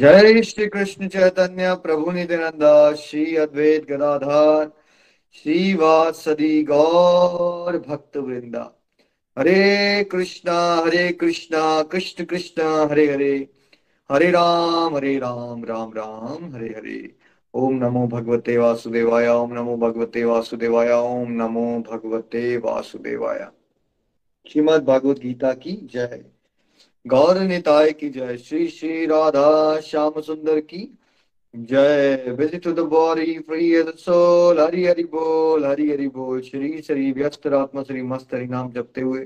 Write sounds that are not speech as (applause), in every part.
जय श्री कृष्ण चैतन्य प्रभु नित्यानंद, श्री अद्वैत गदाधर श्रीवासदि गौर भक्त वृंदा हरे कृष्णा हरे कृष्णा, कृष्ण कृष्ण, हरे हरे। हरे राम हरे राम राम राम, हरे हरे। ओम नमो भगवते वासुदेवाय, ओम नमो भगवते वासुदेवाय, ओम नमो भगवते वासुदेवाय। श्रीमद भागवत गीता की जय। गौर निताय की जय। श्री श्री राधा श्याम सुंदर की जय। to the body free as a soul, Hari Hari बोल, हरि हरि बोल। श्री श्री व्यस्त आत्मा, श्री मस्त हरि नाम जपते हुए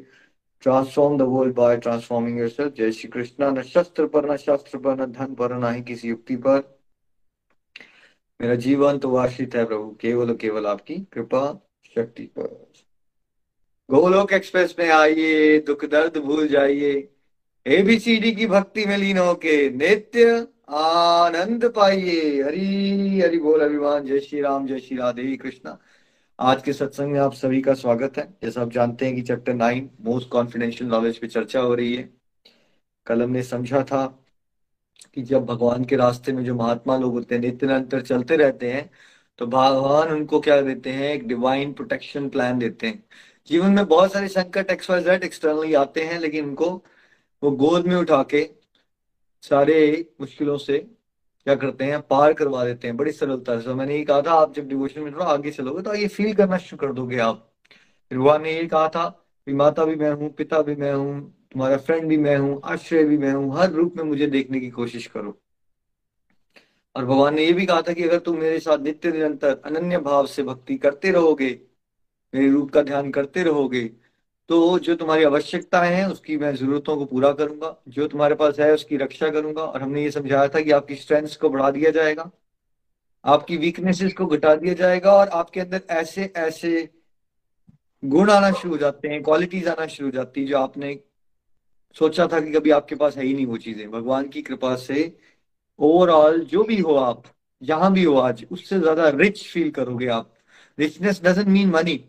transform the world by transforming yourself जय श्री कृष्णा। न शस्त्र पर, न शास्त्र पर, न धन पर, न ही किसी युक्ति पर। मेरा जीवन तो आश्रित है प्रभु। केवल केवल आपकी कृपा शक्ति पर। गोलोक एक्सप्रेस में आइए, दुख दर्द भूल जाइए। एबीसीडी की भक्ति में लीन होके नित्य आनंद पाइए। हरी हरि बोल अभिमान। जय श्री राम, जय श्री राधे कृष्णा। आज के सत्संग में आप सभी का स्वागत है। जैसा आप जानते हैं कि chapter nine most confidential knowledge पे चर्चा हो रही है। कल हमने समझा था कि जब भगवान के रास्ते में जो महात्मा लोग होते हैं नित्य निरंतर चलते रहते हैं तो भगवान उनको क्या देते हैं? एक डिवाइन प्रोटेक्शन प्लान देते हैं। जीवन में बहुत सारे संकट एक्सवाइजेड एक्सटर्नली आते हैं, लेकिन उनको वो गोद में उठा के सारे मुश्किलों से क्या करते हैं, पार करवा देते हैं, बड़ी सरलता से। तो मैंने ये कहा था, आप जब डिवोशन में थोड़ा आगे चलोगे तो ये फील करना शुरू कर दोगे आप। भगवान ने ये कहा था कि माता भी मैं हूँ, पिता भी मैं हूँ, तुम्हारा फ्रेंड भी मैं हूँ, आश्रय भी मैं हूँ, हर रूप में मुझे देखने की कोशिश करो। और भगवान ने ये भी कहा था कि अगर तुम मेरे साथ नित्य निरंतर अनन्य भाव से भक्ति करते रहोगे, मेरे रूप का ध्यान करते रहोगे तो जो तुम्हारी आवश्यकता है, उसकी मैं जरूरतों को पूरा करूँगा। जो तुम्हारे पास है, उसकी रक्षा करूँगा। और हमने ये समझाया था कि आपकी स्ट्रेंथ को बढ़ा दिया जाएगा। आपकी वीकनेसेस को घटा दिया जाएगा और आपके अंदर ऐसे ऐसे गुण आना शुरू हो जाते हैं क्वालिटीज आना शुरू हो जाती है, जो आपने सोचा था कि कभी आपके पास है ही नहीं वो चीज़ें। भगवान की कृपा से ओवरऑल जो भी हो आप, जहाँ भी हो आज, उससे ज़्यादा रिच फील करोगे आप। Richness doesn't mean money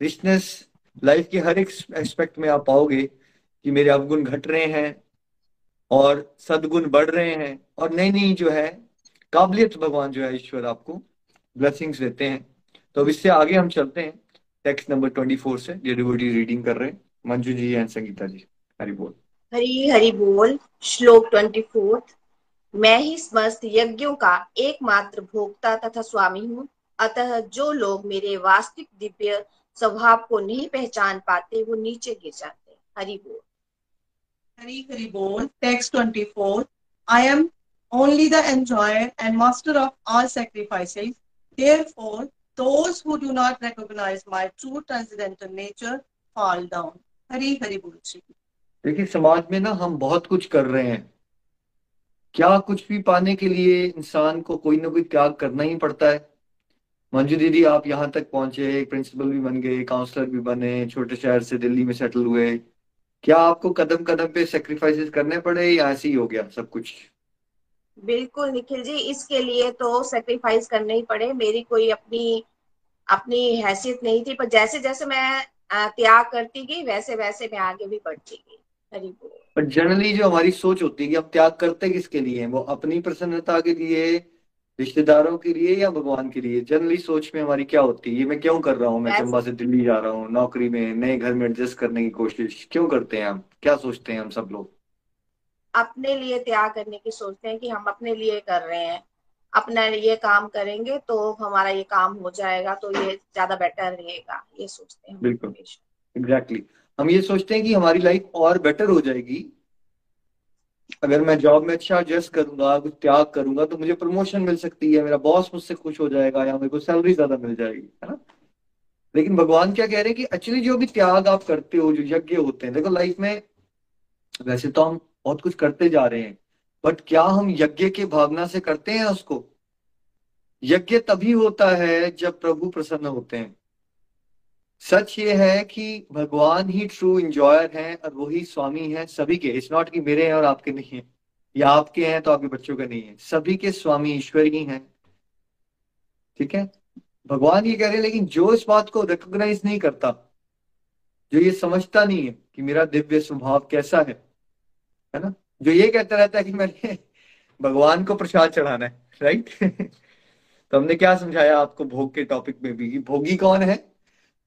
richness life के हर एक एस्पेक्ट में आप पाओगे कि मेरे अवगुण घट रहे हैं और सदगुण बढ़ रहे हैं और नई नई जो है, काबिलियत भगवान जो है ईश्वर आपको ब्लेसिंग्स देते हैं। तो अब इससे आगे हम चलते हैं। टेक्स्ट नंबर ट्वेंटी फोर से ये डिवोटी रीडिंग कर रहे हैं। मंजू जी एंड संगीता जी, हरि बोल। हरी, हरि बोल। श्लोक ट्वेंटी फोर्थ मैं ही समस्त यज्ञों का एकमात्र भोक्ता तथा स्वामी हूँ। अतः जो लोग मेरे वास्तविक दिव्य स्वभाव को नहीं पहचान पाते वो नीचे गिर जाते हैं हरि बोल हरी हरि बोल text 24 I am only the enjoyer and master of all sacrifices. Therefore, those who do not recognize my true transcendental nature fall down. Hari Hari बोल श्री देखिए समाज में ना हम बहुत कुछ कर रहे हैं क्या कुछ भी पाने के लिए इंसान को कोई ना कोई त्याग करना ही पड़ता है मंजू दीदी आप यहाँ तक पहुँचे एक प्रिंसिपल भी बन गए काउंसलर भी बने छोटे शहर से दिल्ली में सेटल हुए। क्या आपको कदम कदम पे सेक्रीफाइसेस करने पड़े या ऐसे ही हो गया सब कुछ? बिल्कुल निखिल जी इसके लिए तो सेक्रीफाइस करने ही पड़े। मेरी कोई अपनी अपनी हैसियत नहीं थी पर जैसे जैसे मैं त्याग करती गई वैसे वैसे मैं आगे भी बढ़ती गई। पर जनरली जो हमारी सोच होती है कि हम त्याग करते किसके लिए वो अपनी प्रसन्नता के लिए रिश्तेदारों के लिए या भगवान के लिए? जनरली सोच में हमारी क्या होती है? ये मैं क्यों कर रहा हूँ? मैं चंबा से दिल्ली जा रहा हूँ नौकरी में नए घर में एडजस्ट करने की कोशिश क्यों करते हैं हम? क्या सोचते हैं हम सब लोग? अपने लिए त्याग करने की सोचते हैं कि हम अपने लिए कर रहे हैं। अपना ये काम करेंगे तो हमारा ये काम हो जाएगा तो ये ज़्यादा बेटर रहेगा। ये सोचते हैं बिल्कुल। Exactly exactly. हम ये सोचते हैं कि हमारी लाइफ और बेटर हो जाएगी अगर मैं जॉब में अच्छा एडजस्ट करूँगा, कुछ त्याग करूँगा तो मुझे प्रमोशन मिल सकती है, मेरा बॉस मुझसे खुश हो जाएगा, या मेरे को सैलरी ज़्यादा मिल जाएगी, है ना? लेकिन भगवान क्या कह रहे हैं कि एक्चुअली जो भी त्याग आप करते हो, जो यज्ञ होते हैं, देखो लाइफ में वैसे तो हम बहुत कुछ करते जा रहे हैं बट क्या हम यज्ञ के भावना से करते हैं उसको? यज्ञ तभी होता है जब प्रभु प्रसन्न होते हैं। सच ये है कि भगवान ही ट्रू इंजॉयर हैं और वही स्वामी है सभी के। इट्स नॉट कि मेरे हैं और आपके नहीं है। या आपके हैं तो आपके बच्चों के नहीं है। सभी के स्वामी ईश्वर ही हैं। ठीक है? भगवान ये कह रहे हैं, लेकिन जो इस बात को रिकोगनाइज नहीं करता, जो ये समझता नहीं है कि मेरा दिव्य स्वभाव कैसा है है ना? जो ये कहता रहता है कि मैंने (laughs) भगवान को प्रसाद चढ़ाना है राइट (laughs) तो हमने क्या समझाया आपको भोग के टॉपिक में भी? भोगी कौन है?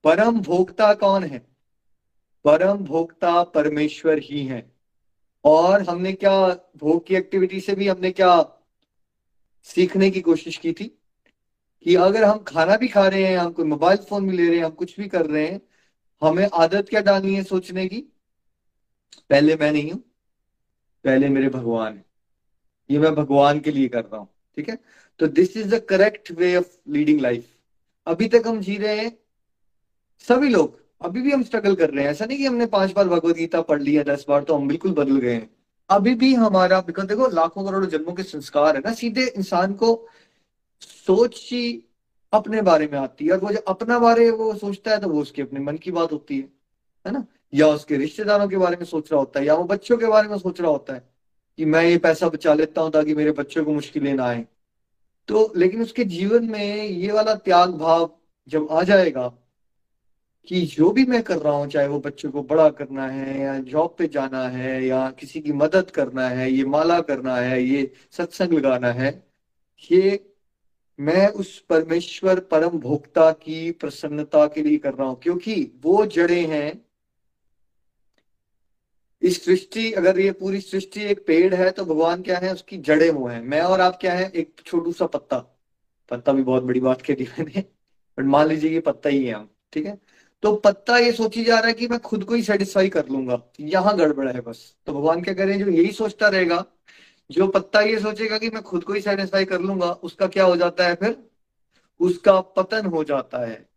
परम भोक्ता कौन है? परम भोक्ता परमेश्वर ही है। और हमने क्या भोग की एक्टिविटी से भी हमने क्या सीखने की कोशिश की थी? कि अगर हम खाना भी खा रहे हैं, हम कोई मोबाइल फ़ोन भी ले रहे हैं, हम कुछ भी कर रहे हैं, हमें आदत क्या डालनी है सोचने की? पहले मैं नहीं हूँ, पहले मेरे भगवान है। ये मैं भगवान के लिए कर रहा हूँ, ठीक है? तो this is the correct way of leading life अभी तक हम जी रहे हैं सभी लोग, अभी भी हम स्ट्रगल कर रहे हैं। ऐसा नहीं कि हमने पाँच बार भगवत गीता पढ़ लिया, दस बार तो हम बिल्कुल बदल गए हैं। अभी भी हमारा बिकॉज़ देखो, लाखों करोड़ों जन्मों के संस्कार है ना, सीधे इंसान को सोच ही अपने बारे में आती है, और वो जो अपना बारे वो सोचता है तो वो उसके अपने मन की बात होती है। है ना? या उसके रिश्तेदारों के बारे में सोच रहा होता है, या वो बच्चों के बारे में सोच रहा होता है कि मैं ये पैसा बचा लेता हूँ ताकि मेरे बच्चों को मुश्किलें ना आए। तो लेकिन उसके जीवन में ये वाला त्याग भाव जब आ जाएगा कि जो भी मैं कर रहा हूँ, चाहे वो बच्चों को बड़ा करना है या जॉब पे जाना है या किसी की मदद करना है, ये माला करना है, ये सत्संग लगाना है, ये मैं उस परमेश्वर परम भोक्ता की प्रसन्नता के लिए कर रहा हूँ। क्योंकि वो जड़े हैं। इस सृष्टि, अगर ये पूरी सृष्टि एक पेड़ है तो भगवान क्या है, उसकी जड़े वो हैं। मैं और आप क्या है, एक छोटू सा पत्ता। पत्ता भी बहुत बड़ी बात कह दी मैंने, (laughs) बट मान लीजिए ये पत्ता ही है हम, ठीक है? तो पत्ता ये सोची जा रहा है कि मैं खुद को ही सेटिस्फाई कर लूँगा। यहाँ गड़बड़ है बस। तो भगवान क्या करें जो यही सोचता रहेगा, जो पत्ता ये सोचेगा कि मैं खुद को ही सेटिस्फाई कर लूँगा, उसका क्या हो जाता है फिर? उसका पतन हो जाता है।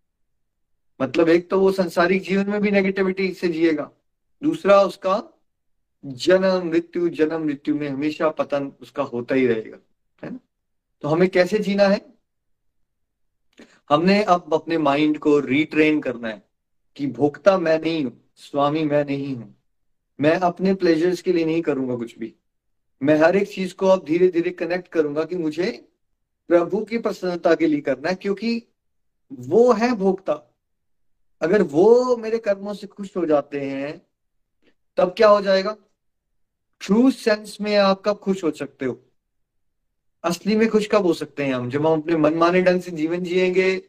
मतलब एक तो वो संसारिक जीवन में भी नेगेटिविटी से जिएगा। दूसरा उसका जन्म, मृत्यु जन्म, मृत्यु में हमेशा पतन उसका होता ही रहेगा। है ना? तो हमें कैसे जीना है? हमने अब अपने माइंड को रिट्रेन करना है। कि भोक्ता मैं नहीं हूँ, स्वामी मैं नहीं हूँ। मैं अपने प्लेजर्स के लिए नहीं करूँगा कुछ भी। मैं हर एक चीज़ को अब धीरे धीरे कनेक्ट करूँगा कि मुझे प्रभु की प्रसन्नता के लिए करना है, क्योंकि वो है भोक्ता। अगर वो मेरे कर्मों से खुश हो जाते हैं, तब क्या हो जाएगा? ट्रू सेंस में आप कब खुश हो सकते हो? असली में खुश कब हो सकते हैं हम? जब हम अपने मनमाने ढंग से जीवन जिएँगे,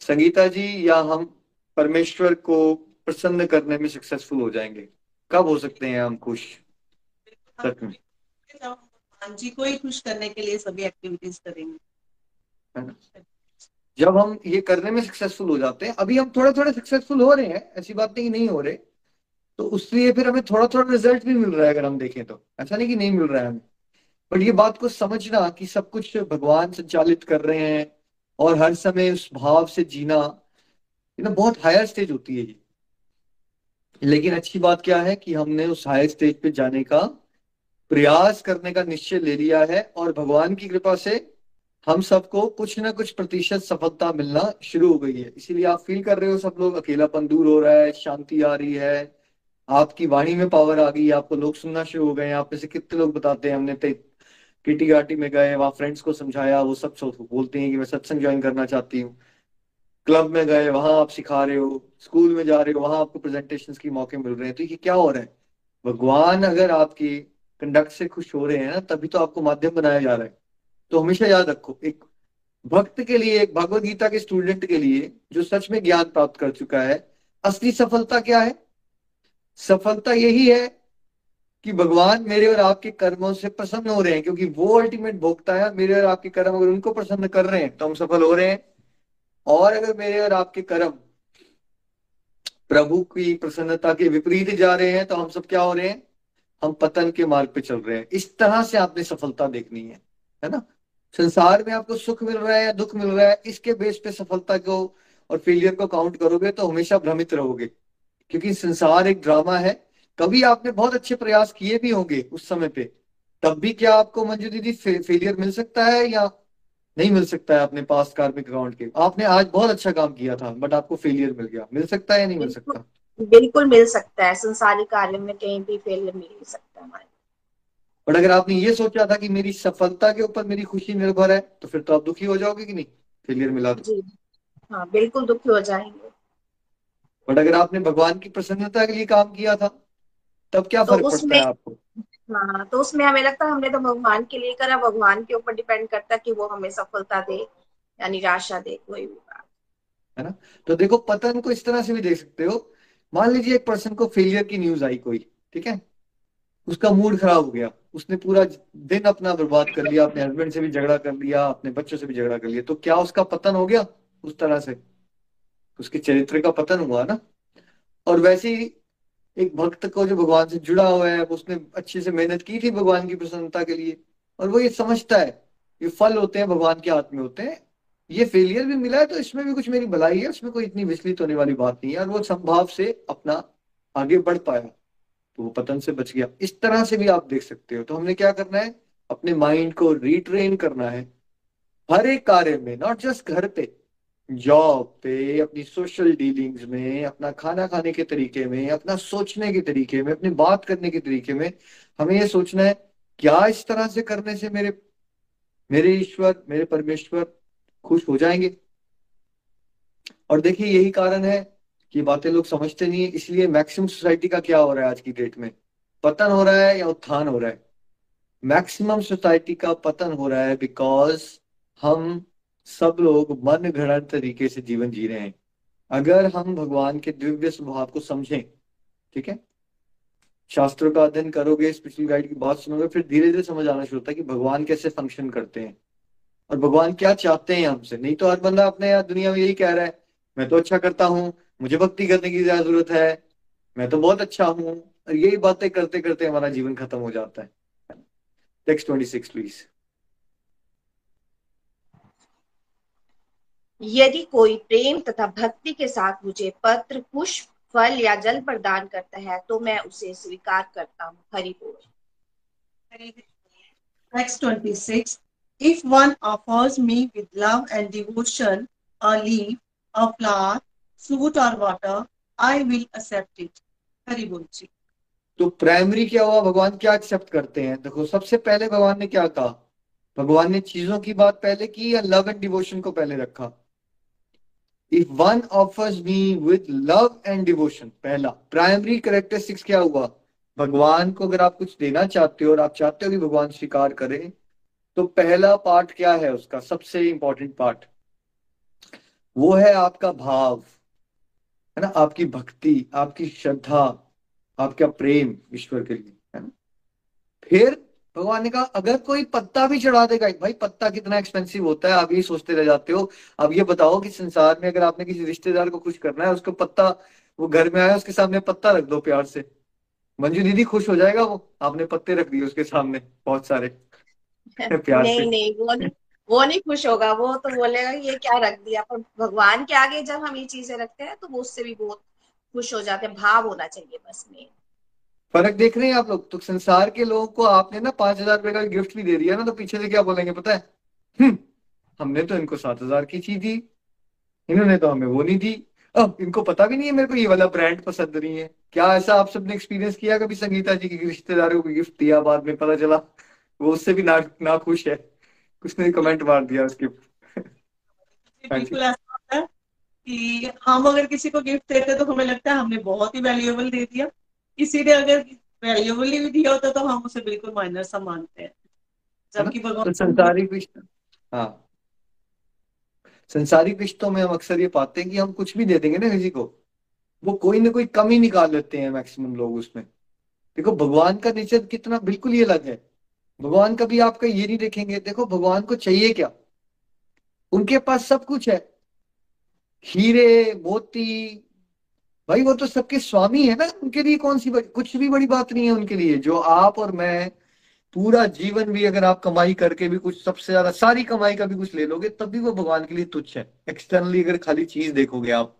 संगीता जी या हम परमेश्वर को प्रसन्न करने में सक्सेसफुल हो जाएँगे। कब हो सकते हैं हम खुश? सच में। जी को ही खुश करने के लिए सभी एक्टिविटीज़ करेंगे। जब हम ये करने में सक्सेसफुल हो जाते हैं अभी हम थोड़े थोड़े सक्सेसफुल हो रहे हैं ऐसी बात नहीं नहीं हो रहे तो उसलिए फिर हमें थोड़ा थोड़ा रिज़ल्ट भी मिल रहा है अगर हम देखें तो। ऐसा नहीं कि नहीं मिल रहा है हमें। बट ये बात को समझना कि सब कुछ भगवान संचालित कर रहे हैं और हर समय उस भाव से जीना ये ना, बहुत हायर स्टेज होती है ये। लेकिन अच्छी बात क्या है कि हमने उस हायर स्टेज पे जाने का प्रयास करने का निश्चय ले लिया है और भगवान की कृपा से हम सबको कुछ ना कुछ प्रतिशत सफलता मिलना शुरू हो गई है। इसीलिए आप फील कर रहे हो सब लोग, अकेलापन दूर हो रहा है, शांति आ रही है, आपकी वाणी में पावर आ गई आपको लोग सुनना शुरू हो गए आप में से कितने लोग बताते हैं, हमने किटी गाटी में गए वहाँ फ्रेंड्स को समझाया, वो सब बोलते हैं कि मैं सत्संग ज्वाइन करना चाहती हूँ। क्लब में गए, वहाँ आप सिखा रहे हो, स्कूल में जा रहे हो, वहाँ आपको प्रेजेंटेशन की मौके मिल रहे हैं। तो ये क्या हो रहा है? भगवान अगर आपकी कंडक्ट से खुश हो रहे हैं ना, तभी तो आपको माध्यम बनाया जा रहा है। तो हमेशा याद रखो, एक भक्त के लिए, एक भगवत गीता के स्टूडेंट के लिए, जो सच में ज्ञान प्राप्त कर चुका है, असली सफलता क्या है? सफलता यही है कि भगवान मेरे और आपके कर्मों से प्रसन्न हो रहे हैं, क्योंकि वो अल्टीमेट भोगता है, मेरे और आपके कर्म अगर उनको प्रसन्न कर रहे हैं तो हम सफल हो रहे हैं। और अगर मेरे और आपके कर्म प्रभु की प्रसन्नता के विपरीत जा रहे हैं तो हम सब क्या हो रहे हैं? हम पतन के मार्ग पे चल रहे हैं। इस तरह से आपने सफलता देखनी है है ना? संसार में आपको सुख मिल रहा है या दुख मिल रहा है इसके बेस पे सफलता को और फेलियर को काउंट करोगे तो हमेशा भ्रमित रहोगे। क्योंकि संसार एक ड्रामा है। कभी आपने बहुत अच्छे प्रयास किए भी होंगे उस समय पे। तब भी क्या आपको मंजू दीदी फे, फेलियर मिल सकता है या नहीं मिल सकता है अपने पास कार्मिक अकाउंट के। आपने आज बहुत अच्छा काम किया था बट आपको फेलियर मिल गया। मिल सकता है या नहीं मिल सकता? बिल्कुल मिल सकता है। संसारिक कार्य में कहीं भी फेलियर मिल सकता है हमारे। बट अगर आपने ये सोचा था कि मेरी सफलता के ऊपर मेरी खुशी निर्भर है तो फिर तो आप दुखी हो जाओगे कि नहीं? फेलियर मिला तो। हाँ बिल्कुल दुखी हो जाएँगे। बट अगर आपने भगवान की प्रसन्नता के लिए काम किया था तब क्या तो फ़र्क पड़ता है आपको? हाँ तो उसमें हमें लगता है हमने तो भगवान के लिए करा, भगवान के ऊपर डिपेंड करता कि वो हमें सफलता दे या निराशा दे, कोई भी बात। है ना? तो देखो, पतन को इस तरह से भी देख सकते हो। मान लीजिए एक पर्सन को फेलियर की न्यूज़ आई कोई, ठीक है? उसका मूड खराब हो गया। उसने पूरा दिन अपना बर्बाद कर लिया, अपने हस्बैंड से भी झगड़ा कर लिया, अपने बच्चों से भी झगड़ा कर लिया। तो क्या उसका पतन हो गया? उस तरह से। उसके चरित्र का पतन हुआ ना? और वैसे ही एक भक्त को जो भगवान से जुड़ा हुआ है, उसने अच्छे से मेहनत की थी भगवान की प्रसन्नता के लिए, और वो ये समझता है, ये फल होते हैं, भगवान के हाथ में होते हैं, ये फेलियर भी मिला है तो इसमें भी कुछ मेरी भलाई है, उसमें कोई इतनी विचलित होने वाली बात नहीं है, और वो संभाव से अपना आगे बढ़ पाया तो वो पतन से बच गया। इस तरह से भी आप देख सकते हो। तो हमने क्या करना है? अपने माइंड को रिट्रेन करना है। हर एक कार्य में नॉट जस्ट घर पे जॉब पे, अपनी सोशल डीलिंग्स में, अपना खाना खाने के तरीके में, अपना सोचने के तरीके में, अपनी बात करने के तरीके में हमें ये सोचना है, क्या इस तरह से करने से मेरे मेरे ईश्वर, मेरे परमेश्वर खुश हो जाएँगे? और देखिए, यही कारण है कि बातें लोग समझते नहीं है, इसलिए मैक्सिमम सोसाइटी का क्या हो रहा है आज की डेट में? पतन हो रहा है या उत्थान हो रहा है? मैक्सिमम सोसाइटी का पतन हो रहा है बिकॉज़ हम सब लोग मन घड़त तरीके से जीवन जी रहे हैं। अगर हम भगवान के दिव्य स्वभाव को समझें, ठीक है? शास्त्रों का अध्ययन करोगे, स्पिरिचुअल गाइड की बात सुनोगे, फिर धीरे धीरे समझ आना शुरू होता है कि भगवान कैसे फ़ंक्शन करते हैं। और भगवान क्या चाहते हैं हमसे? नहीं तो हर बंदा अपने यहाँ दुनिया में यही कह रहा है, मैं तो अच्छा करता हूँ, मुझे भक्ति करने की ज़्यादा ज़रूरत है, मैं तो बहुत अच्छा हूँ। और यही बातें करते करते हमारा जीवन खत्म हो जाता है। टेक्स्ट ट्वेंटी सिक्स प्लीज़ यदि कोई प्रेम तथा भक्ति के साथ मुझे पत्र पुष्प फल या जल प्रदान करता है तो मैं उसे स्वीकार करता हूँ। हरि बोल। Text 26. If one offers me with love and devotion a leaf, a flower, fruit or water, I will accept it. Hari बोल जी। तो प्राइमरी क्या हुआ? भगवान क्या एक्सेप्ट करते हैं? देखो सबसे पहले भगवान ने क्या कहा? भगवान ने चीज़ों की बात पहले की या लव एंड डिवोशन को पहले रखा? If one offers me with love and devotion पहला प्राइमरी करेक्टरिस्टिक्स क्या हुआ? भगवान को अगर आप कुछ देना चाहते हो और आप चाहते हो कि भगवान स्वीकार करे तो पहला पार्ट क्या है उसका? सबसे इंपॉर्टेंट पार्ट वो है आपका भाव, है ना? आपकी भक्ति, आपकी श्रद्धा, आपका प्रेम ईश्वर के लिए, है ना? फिर भगवान ने कहा अगर कोई पत्ता भी चढ़ा देगा भाई पत्ता कितना एक्सपेंसिव होता है आप ये सोचते रह जाते हो। अब ये बताओ कि संसार में अगर आपने किसी रिश्तेदार को खुश करना है उसको पत्ता वो घर में आया उसके सामने पत्ता रख दो प्यार से। मंजू दीदी खुश हो जाएगा वो? आपने पत्ते रख दिए उसके सामने बहुत सारे। (laughs) प्यार नहीं से। नहीं वो नहीं वो नहीं खुश होगा। वो तो बोलेगा ये क्या रख दिया? पर भगवान के आगे जब हम ये चीज़ें रखते हैं तो वो उससे भी बहुत खुश हो जाते हैं भाव होना चाहिए बस में। फ़र्क देख रहे हैं आप लोग? तो संसार के लोगों को आपने ना पाँच हज़ार रुपए का गिफ्ट भी दे दिया ना तो पीछे से क्या बोलेंगे पता है? हम्म हमने तो इनको सात हज़ार की चीज़ दी, इन्होंने तो हमें वो नहीं दी। अब इनको पता भी नहीं है मेरे को, ये वाला ब्रांड पसंद नहीं है। क्या ऐसा आप सबने एक्सपीरियंस किया कभी संगीता जी के रिश्तेदारों को गिफ्ट दिया, बाद में पता चला? वो उससे भी ना ना खुश है। कुछ ने कमेंट मार दिया उसके बिल्कुल ऐसा होता है कि हम अगर किसी को गिफ्ट देते तो हमें लगता है हमने बहुत ही वैल्यूएबल दे दिया। किसी ने अगर वैल्यूएबल भी दिया होता तो हम उसे बिल्कुल माइनर सा मानते हैं। जबकि तो भगवान संसारिक हाँ। संसारिक रिश्तों में हम अक्सर ये पाते हैं कि हम कुछ भी दे देंगे ना किसी को वो कोई ना कोई कमी निकाल लेते हैं मैक्सिमम लोग उसमें। देखो भगवान का नेचर कितना बिल्कुल ही अलग है। भगवान कभी आपका ये नहीं देखेंगे देखो भगवान को चाहिए क्या? उनके पास सब कुछ है। हीरे मोती भाई वो तो सबके स्वामी है ना उनके लिए कौन सी बड़ी, कुछ भी बड़ी बात नहीं है उनके लिए। जो आप और मैं पूरा जीवन भी अगर आप कमाई करके भी कुछ सबसे ज़्यादा सारी कमाई का भी कुछ ले लोगे तब भी वो भगवान के लिए तुच्छ है। एक्सटर्नली अगर खाली चीज़ देखोगे आप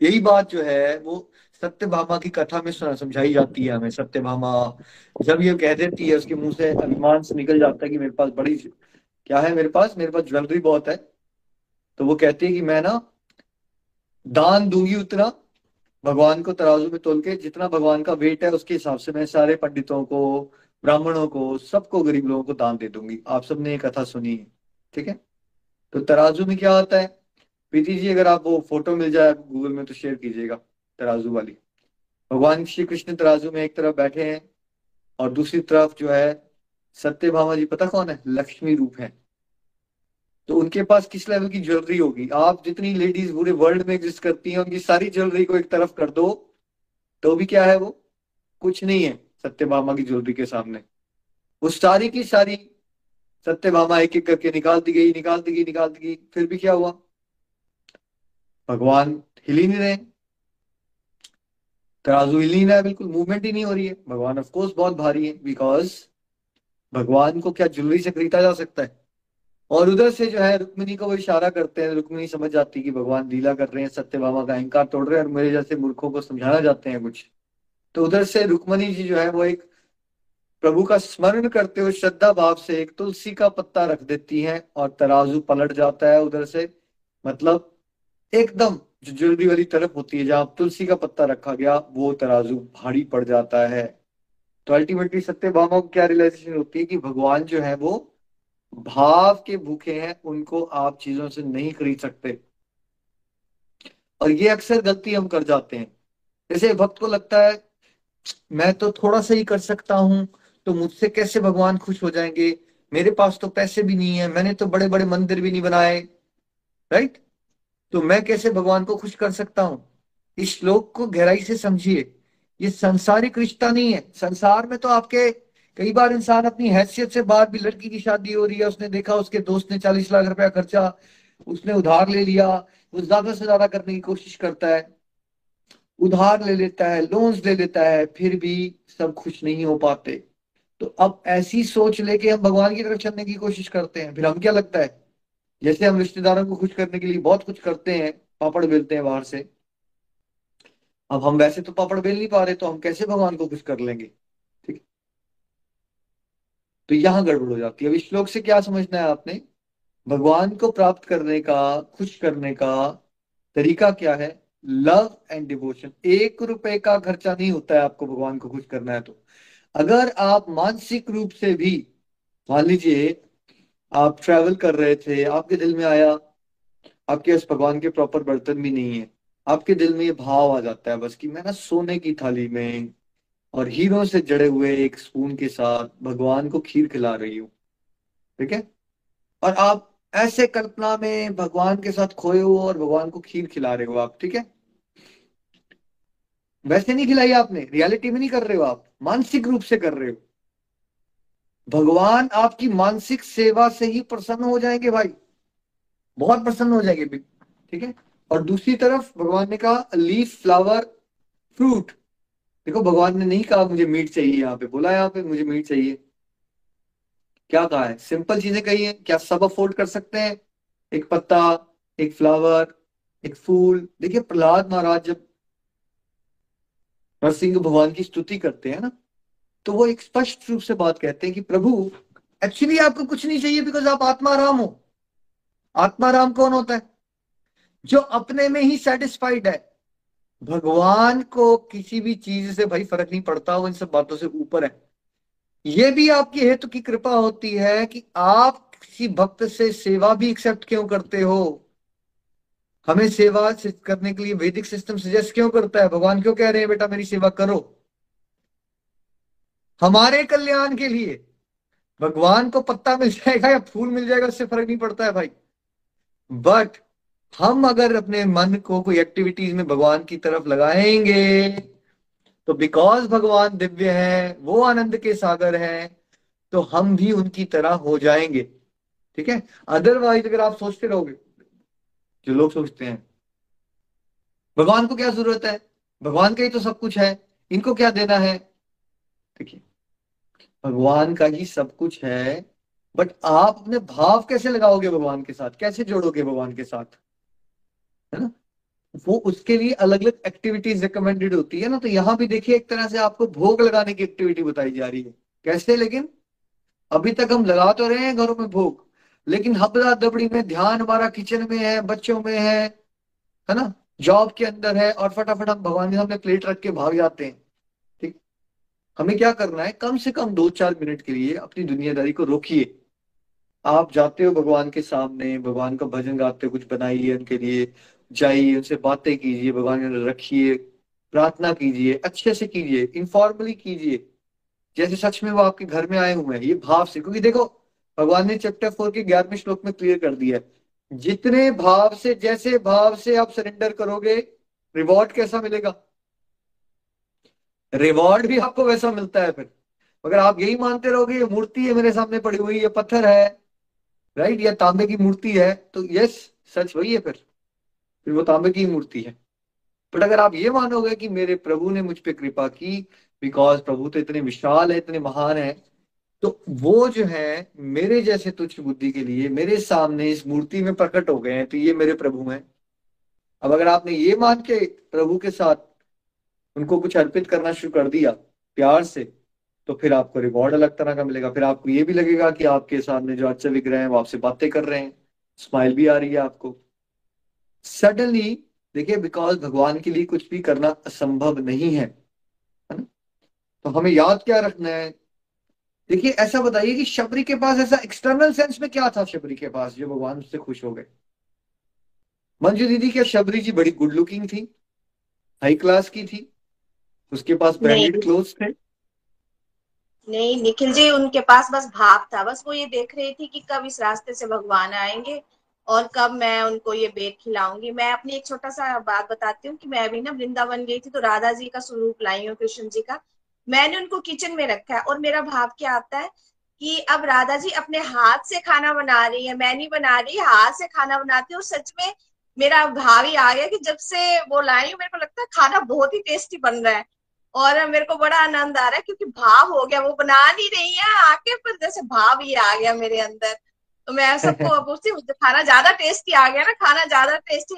यही बात जो है वो सत्य भामा की कथा में समझाई जाती है हमें सत्य भामा। जब ये कह देती है उसके मुँह से अभिमान से निकल जाता है कि मेरे पास बड़ी क्या है मेरे पास? मेरे पास ज्वेलरी बहुत है। तो वो कहती है कि मैं ना दान दूँगी उतना भगवान को तराजू में तोल के, जितना भगवान का वेट है उसके हिसाब से मैं सारे पंडितों को, ब्राह्मणों को, सबको, गरीब लोगों को दान दे दूँगी। आप सबने ये कथा सुनी है, ठीक है? तो तराजू में क्या होता है? प्रीति जी, अगर आप वो फ़ोटो मिल जाए गूगल में तो शेयर कीजिएगा, तराजू वाली। भगवान श्री कृष्ण तराजू में एक तरफ़ बैठे हैं और दूसरी तरफ़ जो है सत्य भामा जी, पता कौन है? लक्ष्मी रूप है। तो उनके पास किस लेवल की ज्वेलरी होगी? आप जितनी लेडीज़ पूरे वर्ल्ड में एग्जिस्ट करती हैं, उनकी सारी ज्वेलरी को एक तरफ़ कर दो तो भी क्या है वो? कुछ नहीं है सत्य सत्यभामा की ज्वेलरी के सामने। वो सारी की सारी सत्य सत्यभामा एक एक करके निकाल दी गई, निकाल दी गई, निकाल दी गई, फिर भी क्या हुआ? भगवान हिल ही नहीं रहे। तराजू हिल नहीं बिल्कुल मूवमेंट ही नहीं हो रही है। भगवान ऑफकोर्स बहुत भारी है बिकॉज़ भगवान को क्या ज्वेलरी से खरीदा जा सकता है? और उधर से जो है रुक्मिनी को वो इशारा करते हैं रुक्मिनी समझ जाती है कि भगवान लीला कर रहे हैं, सत्य सत्यभामा का अहंकार तोड़ रहे हैं और मेरे जैसे मूर्खों को समझाना जाते हैं कुछ। तो उधर से रुक्मणी जी जो है वो एक प्रभु का स्मरण करते हुए श्रद्धा भाव से एक तुलसी का पत्ता रख देती है और तराजू पलट जाता है उधर से। मतलब एकदम जो ज्वेलरी वाली तरफ़ होती है, जहाँ तुलसी का पत्ता रखा गया, वो तराजू भारी पड़ जाता है। तो अल्टीमेटली सत्य भामा को क्या रियलाइजेशन होती है कि भगवान जो है वो भाव के भूखे हैं, उनको आप चीज़ों से नहीं खरीद सकते। और ये अक्सर गलती हम कर जाते हैं। जैसे भक्त को लगता है, मैं तो थोड़ा सा ही कर सकता हूँ तो मुझसे कैसे भगवान खुश हो जाएँगे? मेरे पास तो पैसे भी नहीं है, मैंने तो बड़े बड़े मंदिर भी नहीं बनाए राइट तो मैं कैसे भगवान को खुश कर सकता हूँ? इस श्लोक को गहराई से समझिए। ये संसारिक रिश्ता नहीं है। संसार में तो आपके कई बार इंसान अपनी हैसियत से बाहर भी लड़की की शादी हो रही है, उसने देखा, उसके दोस्त ने चालीस लाख रुपया खर्चा, उसने उधार ले लिया, वो ज़्यादा से ज़्यादा करने की कोशिश करता है, उधार ले लेता है लोन्स ले लेता है, फिर भी सब खुश नहीं हो पाते। तो अब ऐसी सोच लेके हम भगवान की तरफ़ चलने की कोशिश करते हैं। फिर हम क्या लगता है? जैसे हम रिश्तेदारों को खुश करने के लिए बहुत कुछ करते हैं, पापड़ बेलते हैं बाहर से। अब हम वैसे तो पापड़ बेल नहीं पा रहे तो हम कैसे भगवान को खुश कर लेंगे? तो यहाँ गड़बड़ हो जाती है। अब श्लोक से क्या समझना है आपने? भगवान को प्राप्त करने का, खुश करने का तरीका क्या है? Love and devotion. एक रुपए का खर्चा नहीं होता है आपको भगवान को खुश करना है तो। अगर आप मानसिक रूप से भी, मान लीजिए, आप ट्रैवल कर रहे थे, आपके दिल में आया, आपके पास भगवान के प्रॉपर बर्तन भी नहीं है, आपके दिल में ये भाव आ जाता है बस कि मैं ना सोने की थाली में और हीरो से जड़े हुए एक स्पून के साथ भगवान को खीर खिला रही हूँ। ठीक है? और आप ऐसे कल्पना में भगवान के साथ खोए हो और भगवान को खीर खिला रहे हो आप, ठीक है? वैसे नहीं खिलाई आपने, रियलिटी में नहीं कर रहे हो आप, मानसिक रूप से कर रहे हो। भगवान आपकी मानसिक सेवा से ही प्रसन्न हो जाएँगे भाई। बहुत प्रसन्न हो जाएँगे ठीक है? और दूसरी तरफ़ भगवान ने कहा, लीफ, फ्लावर, फ्रूट। देखो, भगवान ने नहीं कहा मुझे मीट चाहिए यहाँ पे। बोला यहाँ पे, मुझे मीट चाहिए। क्या कहा है? सिंपल चीज़ें कही है क्या सब अफोर्ड कर सकते हैं। एक पत्ता, एक फ्लावर, एक फूल। देखिए, प्रहलाद महाराज जब नरसिंह भगवान की स्तुति करते हैं ना तो वो एक स्पष्ट रूप से बात कहते हैं कि, प्रभु एक्चुअली आपको कुछ नहीं चाहिए बिकॉज़ आप आत्माराम हो। आत्माराम कौन होता है? जो अपने में ही सेटिस्फाइड है। भगवान को किसी भी चीज़ से भाई फ़र्क नहीं पड़ता, वो इन सब बातों से ऊपर है। ये भी आपकी हेतु की कृपा होती है कि आप किसी भक्त से सेवा भी एक्सेप्ट क्यों करते हो? हमें सेवा करने के लिए वैदिक सिस्टम सजेस्ट क्यों करता है? भगवान क्यों कह रहे हैं, बेटा, मेरी सेवा करो। हमारे कल्याण के लिए भगवान को पत्ता मिल जाएगा या फूल मिल जाएगा, उससे फ़र्क नहीं पड़ता है भाई। बट हम अगर अपने मन को कोई एक्टिविटीज़ में भगवान की तरफ़ लगाएँगे तो बिकॉज़ भगवान दिव्य है, वो आनंद के सागर है तो हम भी उनकी तरह हो जाएँगे। ठीक है? अदरवाइज़ अगर आप सोचते रहोगे, जो लोग सोचते हैं, भगवान को क्या ज़रूरत है? भगवान का ही तो सब कुछ है, इनको क्या देना है? देखिए, भगवान का ही सब कुछ है बट आप अपने भाव कैसे लगाओगे भगवान के साथ? कैसे जोड़ोगे भगवान के साथ? है ना? वो उसके लिए अलग अलग एक्टिविटीज़ रिकमेंडेड होती है ना? तो यहाँ भी देखिए एक तरह से आपको भोग लगाने की एक्टिविटी बताई जा रही है। कैसे? लेकिन अभी तक हम लगा तो रहे हैं घरों में भोग, लेकिन हबड़ा दबड़ी में ध्यान हमारा किचन में है, बच्चों में है है ना? जॉब के अंदर है और फटाफट हम भगवान के सामने प्लेट रख के भाग जाते हैं। ठीक? हमें क्या करना है? कम से कम दो चार मिनट के लिए अपनी दुनियादारी को रोकिए। आप जाते हो भगवान के सामने, भगवान का भजन गाते हो, कुछ बनाइए उनके लिए। जाइए, उनसे बातें कीजिए, भगवान के अंदर रखिए, प्रार्थना कीजिए, अच्छे से कीजिए इनफॉर्मली कीजिए। जैसे सच में वो आपके घर में आए हुए हैं, ये भाव से, क्योंकि देखो, भगवान ने चैप्टर फोर के ग्यारहवें श्लोक में क्लियर कर दिया है। जितने भाव से, जैसे भाव से आप सरेंडर करोगे रिवॉर्ड कैसा मिलेगा? रिवॉर्ड भी आपको वैसा मिलता है फिर। अगर आप यही मानते रहोगे, ये मूर्ति है मेरे सामने पड़ी हुई, ये पत्थर है राइट या तांबे की मूर्ति है तो यस सच वही है फिर। फिर वो तांबे की मूर्ति है। बट अगर आप ये मानोगे कि मेरे प्रभु ने मुझ पर कृपा की बिकॉज़ प्रभु तो इतने विशाल है, इतने महान है तो वो जो है, मेरे जैसे तुच्छ बुद्धि के लिए, मेरे सामने इस मूर्ति में प्रकट हो गए हैं तो ये मेरे प्रभु हैं। अब अगर आपने ये मान के प्रभु के साथ उनको कुछ अर्पित करना शुरू कर दिया, प्यार से तो फिर आपको रिवॉर्ड अलग तरह का मिलेगा। फिर आपको ये भी लगेगा कि आपके सामने जो अच्छे विग्रह हैं, वो आपसे बातें कर रहे हैं स्माइल भी आ रही है आपको। सडनली देखिए बिकॉज़ भगवान के लिए कुछ भी करना असंभव नहीं है ना? तो हमें याद क्या रखना है? देखिए ऐसा बताइए कि शबरी के पास ऐसा एक्सटर्नल सेंस में क्या था शबरी के पास जो भगवान उससे खुश हो गए? मंजू दीदी क्या शबरी जी बड़ी गुड लुकिंग थी? हाई क्लास की थी? उसके पास ब्रांडेड क्लोथ थे? नहीं निखिल जी उनके पास बस भाव था। बस वो ये देख रही थी कि कब इस रास्ते से भगवान आएँगे। और कब मैं उनको ये बेग खिलाऊँगी। मैं अपनी एक छोटा सा बात बताती हूँ कि मैं अभी ना वृंदावन गई थी तो राधा जी का स्वरूप लाई हूँ, कृष्ण जी का। मैंने उनको किचन में रखा है और मेरा भाव क्या आता है कि अब राधा जी अपने हाथ से खाना बना रही है, मैं नहीं बना रही, हाथ से खाना बनाती हूँ सच में मेरा भाव ही आ गया कि जब से वो लाई हूँ, मेरे को लगता है खाना बहुत ही टेस्टी बन रहा है। और मेरे को बड़ा आनंद आ रहा है क्योंकि भाव हो गया, वो बना नहीं रही है, आके पर जैसे भाव ही आ गया मेरे अंदर। तो मैं सबको पूछती हूँ खाना ज़्यादा टेस्टी आ गया ना खाना ज़्यादा टेस्टी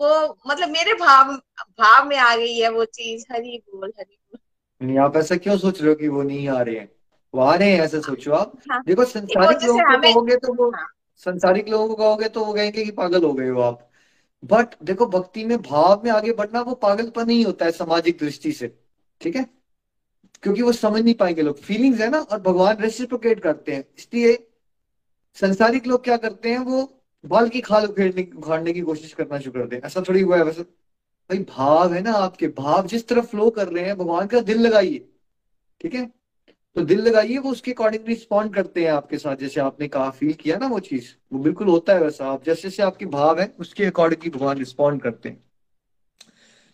वो मतलब मेरे भाव भाव में आ गई है वो चीज़ हरी बोल हरी बोल। नहीं आप ऐसा क्यों सोच रहे हो कि वो नहीं आ रहे हैं? वो आ रहे हैं ऐसा सोचो आप। हाँ, देखो संसारिक लोगों को कहोगे तो वो हाँ, संसारिक लोगों को कहोगे तो वो कहेंगे कि पागल हो गए हो आप। बट देखो भक्ति में भाव में आगे बढ़ना वो पागलपन नहीं होता है सामाजिक दृष्टि से ठीक है? क्योंकि वो समझ नहीं पाएँगे लोग। फीलिंग्स है ना और भगवान रेसिप्रोकेट करते हैं। इसलिए संसारिक लोग क्या करते हैं, वो बाल की खाल उखेड़ने, उखाड़ने की कोशिश करना शुरू करते हैं ऐसा थोड़ी हुआ है वैसे। भाई, भाव है ना आपके, भाव जिस तरफ़ फ्लो कर रहे हैं, भगवान का दिल लगाइए, ठीक है? तो दिल लगाइए, वो उसके अकॉर्डिंग रिस्पॉन्ड करते हैं आपके साथ। जैसे आपने कहा फील किया ना वो चीज़, वो बिल्कुल होता है वैसा। आप जैसे जैसे आपके भाव है, उसके अकॉर्डिंगली भगवान रिस्पॉन्ड करते हैं।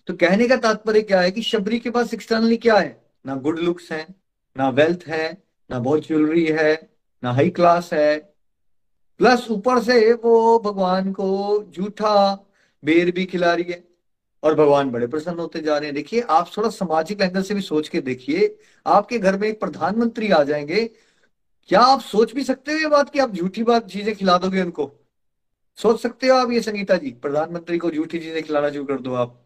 तो कहने का तात्पर्य क्या है कि शबरी के पास एक्सटर्नली क्या है? ना गुड लुक्स है, ना वेल्थ है, ना बहुत ज्वेलरी है, ना हाई क्लास है प्लस ऊपर से वो भगवान को झूठा बेर भी खिला रही है और भगवान बड़े प्रसन्न होते जा रहे हैं। देखिए, आप थोड़ा सामाजिक एंगल से भी सोच के देखिए, आपके घर में एक प्रधानमंत्री आ जाएँगे। क्या आप सोच भी सकते हो ये बात कि आप झूठी बात चीज़ें खिला दोगे उनको? सोच सकते हो आप ये, संगीता जी? प्रधानमंत्री को झूठी चीज़ें खिलाना शुरू कर दो आप।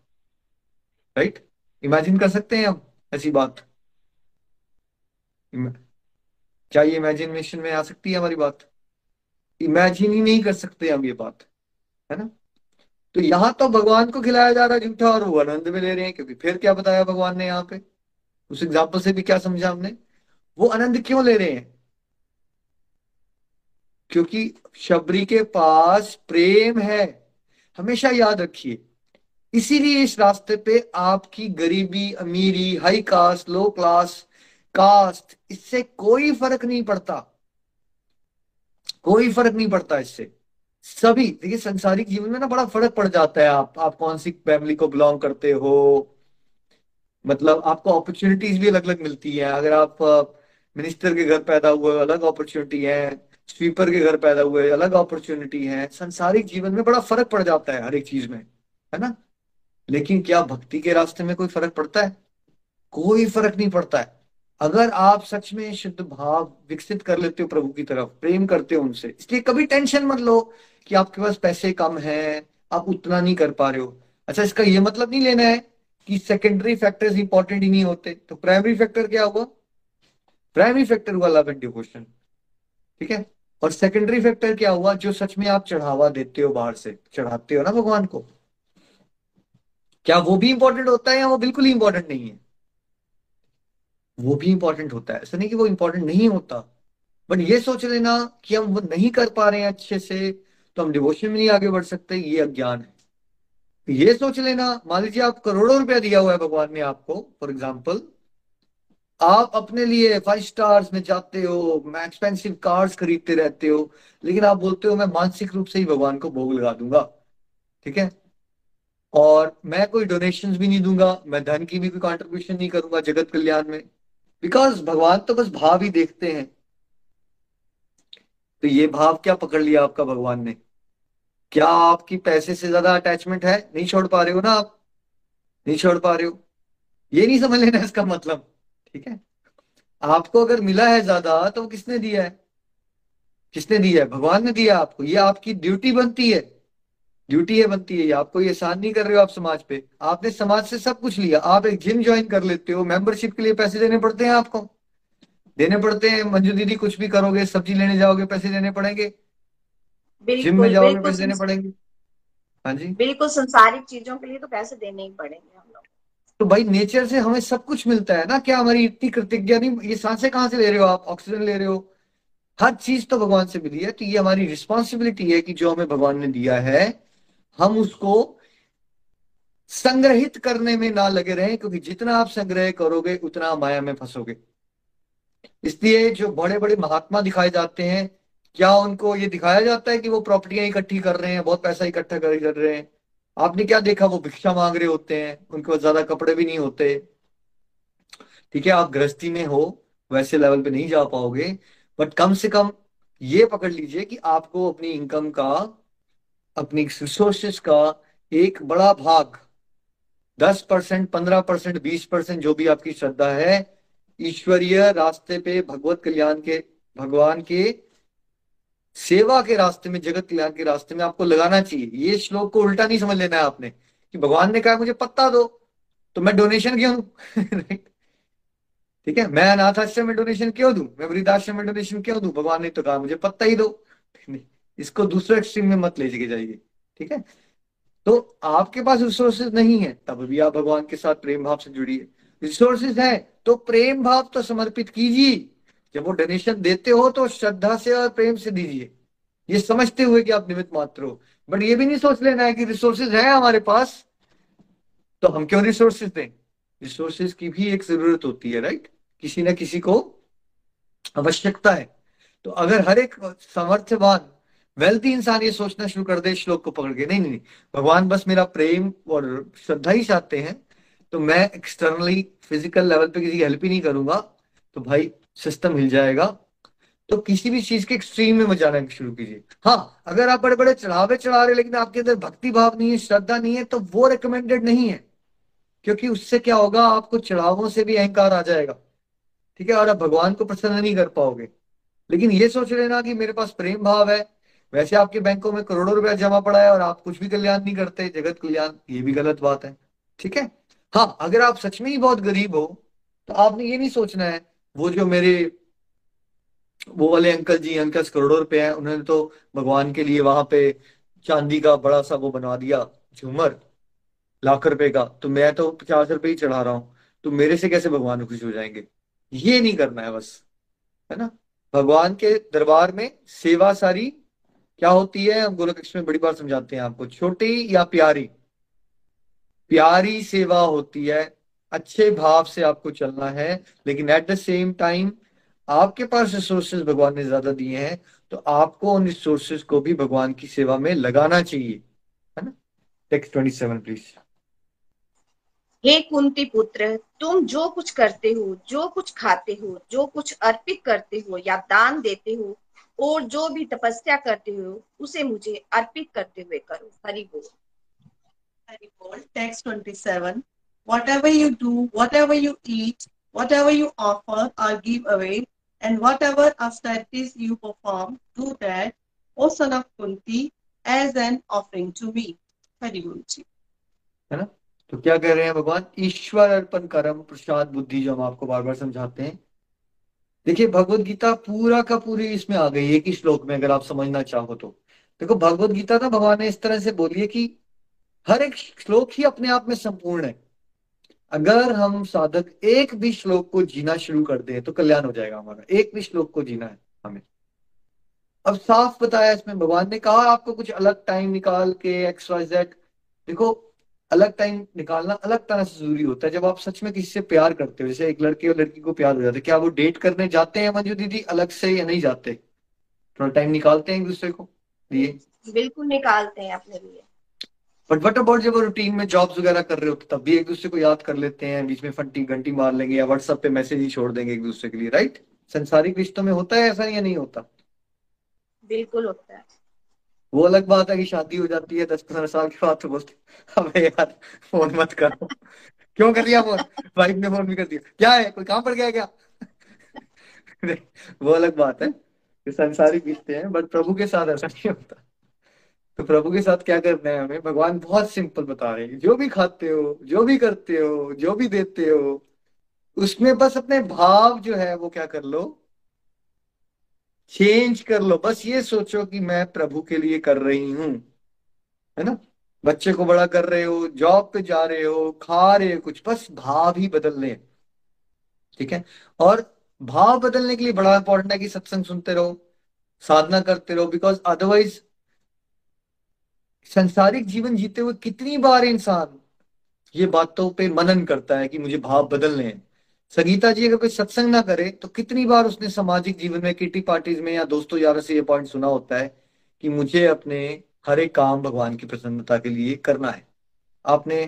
राइट इमेजिन कर सकते हैं हम ऐसी बात। क्या ये इमेजिनेशन में आ सकती है हमारी बात? इमेजिन ही नहीं कर सकते हम ये बात, है ना? तो यहाँ तो भगवान को खिलाया जा रहा है, झूठा और वो आनंद में ले रहे हैं, क्योंकि फिर क्या बताया भगवान ने यहाँ पे? उस एग्ज़ाम्पल से भी क्या समझा हमने? वो आनंद क्यों ले रहे हैं? क्योंकि शबरी के पास प्रेम है, हमेशा याद रखिए। इसीलिए इस रास्ते पे आपकी गरीबी, अमीरी high caste low class caste इससे कोई फ़र्क नहीं पड़ता। कोई फ़र्क नहीं पड़ता इससे। सभी, देखिए, संसारिक जीवन में ना बड़ा फ़र्क पड़ जाता है। आप आप कौन सी फैमिली को बिलोंग करते हो? मतलब आपको अपॉर्चुनिटीज़ भी अलग अलग मिलती है। अगर आप मिनिस्टर के घर पैदा हुए, अलग अपॉर्चुनिटी है। स्वीपर के घर पैदा हुए, अलग अपॉर्चुनिटी है। संसारिक जीवन में बड़ा फ़र्क पड़ जाता है हर एक चीज़ में, है ना? लेकिन क्या भक्ति के रास्ते में कोई फ़र्क पड़ता है? कोई फ़र्क नहीं पड़ता है। अगर आप सच में शुद्ध भाव विकसित कर लेते हो प्रभु की तरफ़, प्रेम करते हो उनसे, इसलिए कभी टेंशन मत लो कि आपके पास पैसे कम है, आप उतना नहीं कर पा रहे हो। अच्छा इसका ये मतलब नहीं लेना है कि सेकेंडरी फैक्टर्स इंपॉर्टेंट ही नहीं होते। तो प्राइमरी फैक्टर क्या हुआ? प्राइमरी फैक्टर हुआ लव एंड डिवोशन ठीक है? और सेकेंडरी फैक्टर क्या हुआ? जो सच में आप चढ़ावा देते हो बाहर से, चढ़ाते हो ना भगवान को। क्या वो भी इंपॉर्टेंट होता है या वो बिल्कुल ही इंपॉर्टेंट नहीं है? वो भी इंपॉर्टेंट होता है। ऐसा नहीं कि वो इंपॉर्टेंट नहीं होता बट ये सोच लेना कि हम वो नहीं कर पा रहे हैं अच्छे से तो हम डिवोशन में नहीं आगे बढ़ सकते, ये अज्ञान है। ये सोच लेना, मान लीजिए आप करोड़ों रुपया दिया हुआ है भगवान ने आपको फॉर एग्ज़ाम्पल आप अपने लिए फाइव स्टार्स में जाते हो एक्सपेंसिव कार्स खरीदते रहते हो, लेकिन आप बोलते हो, मैं मानसिक रूप से ही भगवान को भोग लगा दूँगा। ठीक है? और मैं कोई डोनेशन भी नहीं दूँगा, मैं धन की भी कोई कॉन्ट्रीब्यूशन नहीं करूँगा जगत कल्याण में। बिकॉज़ भगवान तो बस भाव ही देखते हैं। तो ये भाव क्या पकड़ लिया आपका भगवान ने? क्या आपकी पैसे से ज़्यादा अटैचमेंट है? नहीं छोड़ पा रहे हो ना आप? नहीं छोड़ पा रहे हो? ये नहीं समझ लेना इसका मतलब ठीक है? आपको अगर मिला है ज़्यादा तो किसने दिया है? किसने दिया है? भगवान ने दिया आपको। ये आपकी ड्यूटी बनती है। ड्यूटी है बनती है आपको ये एहसान नहीं कर रहे हो आप समाज पे। आपने समाज से सब कुछ लिया। आप एक जिम ज्वाइन कर लेते हो। मेंबरशिप के लिए पैसे देने पड़ते हैं आपको। देने पड़ते हैं। मंजू दीदी कुछ भी करोगे सब्ज़ी लेने जाओगे पैसे देने पड़ेंगे। जिम में जाओगे पैसे देने पड़ेंगे। हाँ जी। बिल्कुल संसारिक चीज़ों के लिए तो पैसे देने ही पड़ेंगे हम लोग। तो भाई नेचर से हमें सब कुछ मिलता है ना? क्या हमारी इतनी कृतज्ञता नहीं? ये साँसें कहाँ से ले रहे हो आप? ऑक्सीजन ले रहे हो? हर चीज़ तो भगवान से मिली है। तो ये हमारी रिस्पॉन्सिबिलिटी है कि जो हमें भगवान ने दिया है हम उसको संग्रहित करने में ना लगे रहे, क्योंकि जितना आप संग्रह करोगे, उतना माया में फंसोगे। इसलिए जो बड़े बड़े महात्मा दिखाए जाते हैं, क्या उनको ये दिखाया जाता है कि वो प्रॉपर्टियाँ इकट्ठी कर रहे हैं, बहुत पैसा इकट्ठा कर रहे हैं? आपने क्या देखा, वो भिक्षा मांग रहे होते हैं, उनके पास ज़्यादा कपड़े भी नहीं होते। ठीक है, आप गृहस्थी में हो, वैसे लेवल पे नहीं जा पाओगे बट कम से कम ये पकड़ लीजिए कि आपको अपनी इनकम का अपनी रिसोर्सेस का एक बड़ा भाग, दस परसेंट, पंद्रह परसेंट, बीस परसेंट जो भी आपकी श्रद्धा है, ईश्वरीय रास्ते पे भगवत कल्याण के, भगवान के सेवा के रास्ते में, जगत कल्याण के रास्ते में आपको लगाना चाहिए। ये श्लोक को उल्टा नहीं समझ लेना है आपने कि भगवान ने कहा, मुझे पत्ता दो तो मैं डोनेशन क्यों दू? (laughs) ठीक है? मैं अनाथ आश्रम में डोनेशन क्यों दू? मैं वृद्धाश्रम में डोनेशन क्यों दू? भगवान ने तो कहा, मुझे पत्ता ही दो। (laughs) इसको दूसरे एक्सट्रीम में मत ले जाइए, ठीक है? तो आपके पास रिसोर्सेज नहीं है, तब भी आप भगवान के साथ प्रेम भाव से जुड़िए। रिसोर्सेज है तो प्रेम भाव तो समर्पित कीजिए। जब वो डोनेशन देते हो तो श्रद्धा से और प्रेम से दीजिए। ये समझते हुए कि आप निमित मात्र हो। बट ये भी नहीं सोच लेना है कि रिसोर्सेज है हमारे पास तो हम क्यों रिसोर्सेज दें? रिसोर्सेज की भी एक ज़रूरत होती है राइट किसी ना किसी को आवश्यकता है। तो अगर हर एक सामर्थ्यवान वेल्थी इंसान ये सोचना शुरू कर दे श्लोक को पकड़ के। नहीं नहीं भगवान बस मेरा प्रेम और श्रद्धा ही चाहते हैं तो मैं एक्सटर्नली फ़िज़िकल लेवल पे किसी की हेल्प ही नहीं करूँगा तो भाई सिस्टम हिल जाएगा। तो किसी भी चीज़ के एक्सट्रीम में जाना शुरू कीजिए। हाँ अगर आप बड़े बड़े चढ़ावे चढ़ा रहे लेकिन आपके अंदर भक्ति भाव नहीं है, श्रद्धा नहीं है तो वो रिकमेंडेड नहीं है। क्योंकि उससे क्या होगा, आपको चढ़ावों से भी अहंकार आ जाएगा। ठीक है, और आप भगवान को प्रसन्न नहीं कर पाओगे। लेकिन ये सोच लेना कि मेरे पास प्रेम भाव है वैसे आपके बैंकों में करोड़ों रुपया जमा पड़ा है और आप कुछ भी कल्याण नहीं करते, जगत कल्याण, ये भी गलत बात है। ठीक है? हाँ अगर आप सच में ही बहुत गरीब हो तो आपने ये नहीं सोचना है, वो जो मेरे, वो वाले अंकल जी अंकल करोड़ों रुपए हैं, उन्होंने तो भगवान के लिए वहाँ पे चांदी का बड़ा सा वो बनवा दिया, झूमर, लाख रुपए का तो मैं तो पचास रुपए ही चढ़ा रहा हूँ तो मेरे से कैसे भगवान खुश हो जाएँगे? ये नहीं करना है बस, है ना? भगवान के दरबार में सेवा सारी क्या होती है? हम गोलक में बड़ी बार समझाते हैं आपको। छोटी या प्यारी? प्यारी सेवा होती है। अच्छे भाव से आपको चलना है, लेकिन एट द सेम टाइम आपके पास रिसोर्सेज भगवान ने ज़्यादा दिए हैं तो आपको उन रिसोर्सेज को भी भगवान की सेवा में लगाना चाहिए। है ना? टेक्स्ट ट्वेंटी सेवन प्लीज़ हे कुंती पुत्र, तुम जो कुछ करते हो, जो कुछ खाते हो, जो कुछ अर्पित करते हो या दान देते हो और जो भी तपस्या करते हो उसे मुझे अर्पित करते हुए करो हरि बोल हरि बोल text 27 whatever you do whatever you eat whatever you offer or give away and whatever austerities you perform do that o son of kunti as an offering to me hari ji है ना तो क्या कह रहे हैं भगवान ईश्वर अर्पण कर्म प्रसाद बुद्धि जो हम आपको बार बार समझाते हैं देखिए, भगवत गीता पूरा का पूरी इसमें आ गई एक ही श्लोक में, अगर आप समझना चाहो तो। देखो, भगवत गीता ना भगवान ने इस तरह से बोली है कि हर एक श्लोक ही अपने आप में संपूर्ण है। अगर हम साधक एक भी श्लोक को जीना शुरू कर दें तो कल्याण हो जाएगा हमारा। एक भी श्लोक को जीना है हमें। अब साफ़ बताया इसमें, भगवान ने कहा, आपको कुछ अलग टाइम निकाल के एक्स वाई जेड देखो अलग टाइम निकालना अलग तरह से ज़रूरी होता है। जब आप सच में किसी से प्यार करते हो जैसे एक लड़के और लड़की को प्यार हो जाता है क्या वो डेट करने जाते हैं मंजू दीदी अलग से या नहीं जाते? थोड़ा टाइम निकालते हैं एक दूसरे को लिए बिल्कुल निकालते हैं अपने लिए। बट वट अबाउट जब रूटीन में जॉब्स वगैरह कर रहे होते तब भी एक दूसरे को याद कर लेते हैं बीच में फंटी घंटी मार लेंगे या व्हाट्सएप पे मैसेज ही छोड़ देंगे एक दूसरे के लिए राइट संसारिक रिश्तों में होता है ऐसा या नहीं होता? बिल्कुल होता है। वो अलग बात है कि शादी हो जाती है दस पंद्रह साल के बाद तो बोलते अबे यार, फ़ोन मत करो। क्यों कर दिया फ़ोन? वाइफ ने फ़ोन भी कर दिया। क्या है, कोई काम पड़ गया क्या? वो अलग बात है कि संसारिक रिश्ते हैं बट प्रभु के साथ ऐसा नहीं होता। तो प्रभु के साथ क्या करना है हमें? भगवान बहुत सिंपल बता रहे हैं। जो भी खाते हो, जो भी करते हो, जो भी देते हो, उसमें बस अपने भाव जो है वो क्या कर लो चेंज कर लो। बस ये सोचो कि मैं प्रभु के लिए कर रही हूँ, है ना? बच्चे को बड़ा कर रहे हो जॉब पे जा रहे हो, खा रहे हो, कुछ बस भाव ही बदल बदलने ठीक है? और भाव बदलने के लिए बड़ा इंपॉर्टेंट है कि सत्संग सुनते रहो, साधना करते रहो बिकॉज़ अदरवाइज़ संसारिक जीवन जीते हुए कितनी बार इंसान ये बातों पे मनन करता है कि मुझे भाव बदलने हैं। संगीता जी, अगर कोई सत्संग ना करे तो कितनी बार उसने सामाजिक जीवन में, किटी पार्टीज़ में या दोस्तों यारों से ये पॉइंट सुना होता है कि मुझे अपने हर एक काम भगवान की प्रसन्नता के लिए करना है। आपने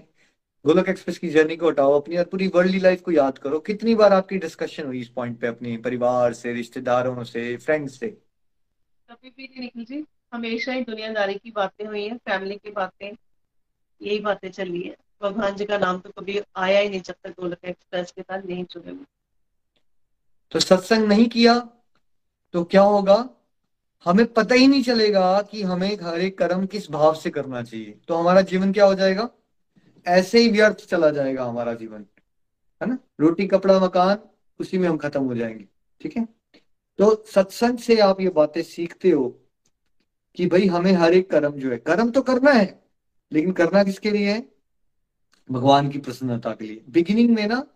गोलक एक्सप्रेस की जर्नी को हटाओ, अपनी और पूरी वर्ल्डली लाइफ को याद करो। कितनी बार आपकी डिस्कशन हुई इस पॉइंट पे अपने परिवार से, रिश्तेदारों से फ्रेंड्स से? कभी भी नहीं, निखिल जी। हमेशा ही दुनियादारी की बातें हुई है फैमिली की बातें, यही बातें चली है। भगवान जी का नाम तो कभी आया ही नहीं जब तक गोलक एक्सप्रेस के साथ नहीं जुड़े हुए। तो सत्संग नहीं किया तो क्या होगा? हमें पता ही नहीं चलेगा कि हमें हर एक कर्म किस भाव से करना चाहिए। तो हमारा जीवन क्या हो जाएगा? ऐसे ही व्यर्थ चला जाएगा हमारा जीवन। है ना? रोटी, कपड़ा, मकान, उसी में हम खत्म हो जाएँगे। ठीक है? तो सत्संग से आप ये बातें सीखते हो कि भाई हमें हर एक कर्म जो है, कर्म तो करना है, लेकिन करना किसके लिए है? भगवान की प्रसन्नता के लिए। बिगिनिंग में ना,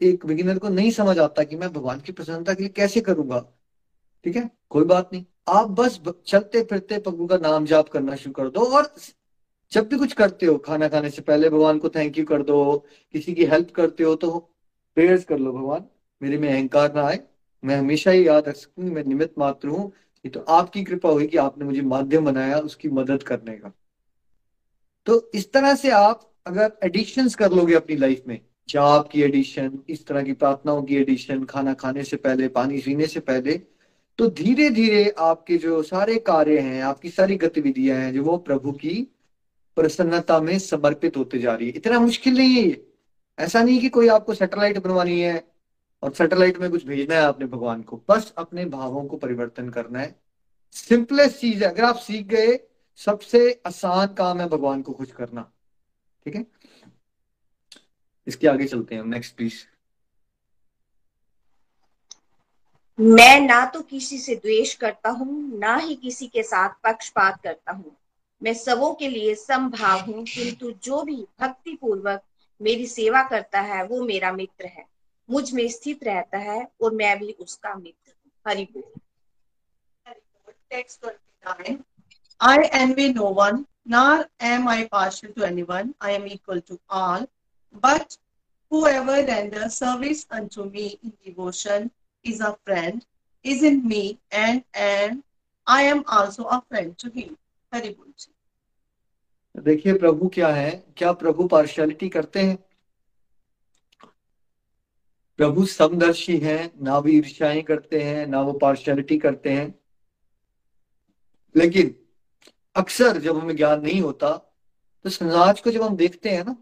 एक बिगिनर को नहीं समझ आता कि मैं भगवान की प्रसन्नता के लिए कैसे करूँगा। ठीक है? कोई बात नहीं। आप बस चलते फिरते प्रभु का नाम जाप करना शुरू कर दो और जब भी कुछ करते हो, खाना खाने से पहले भगवान को थैंक यू कर दो, किसी की हेल्प करते हो तो प्रेयर्स कर लो भगवान। मेरे में अहंकार ना आए। मैं हमेशा ही याद रख सकूँ मैं निमित मात्र हूँ। ये तो आपकी कृपा हुई कि आपने मुझे माध्यम बनाया उसकी मदद करने का। तो इस तरह से आप अगर एडिशन कर लोगे अपनी लाइफ में जाप की एडिशन इस तरह की प्रार्थनाओं की एडिशन खाना खाने से पहले, पानी पीने से पहले तो धीरे धीरे आपके जो सारे कार्य हैं, आपकी सारी गतिविधियाँ हैं, जो वो प्रभु की प्रसन्नता में समर्पित होते जा रही है। इतना मुश्किल नहीं है ये। ऐसा नहीं कि कोई आपको सैटेलाइट बनवानी है और सैटेलाइट में कुछ भेजना है आपने भगवान को। बस अपने भावों को परिवर्तन करना है। सिंपलेस्ट चीज़ है। अगर आप सीख गए, सबसे आसान काम है भगवान को खुश करना। ठीक है? इसके आगे चलते हैं नेक्स्ट प्लीज़ मैं ना तो किसी से द्वेष करता हूँ ना ही किसी के साथ पक्षपात करता हूँ। मैं सबों के लिए समभाव हूँ किंतु जो भी भक्ति पूर्वक मेरी सेवा करता है वो मेरा मित्र है। मुझमें स्थित रहता है और मैं भी उसका मित्र हूँ। हरि बोल। I envy no one, nor am I partial to anyone. I am equal to all. But whoever renders service unto me in devotion is a friend, is in me, and, and I am also a friend to him. Hari बोल जी देखिए प्रभु क्या है क्या प्रभु partiality करते हैं प्रभु समदर्शी हैं ना भी ईर्ष्याएँ करते हैं ना वो पार्शियलिटी करते हैं लेकिन अक्सर जब हमें ज्ञान नहीं होता तो समाज को जब हम देखते हैं ना,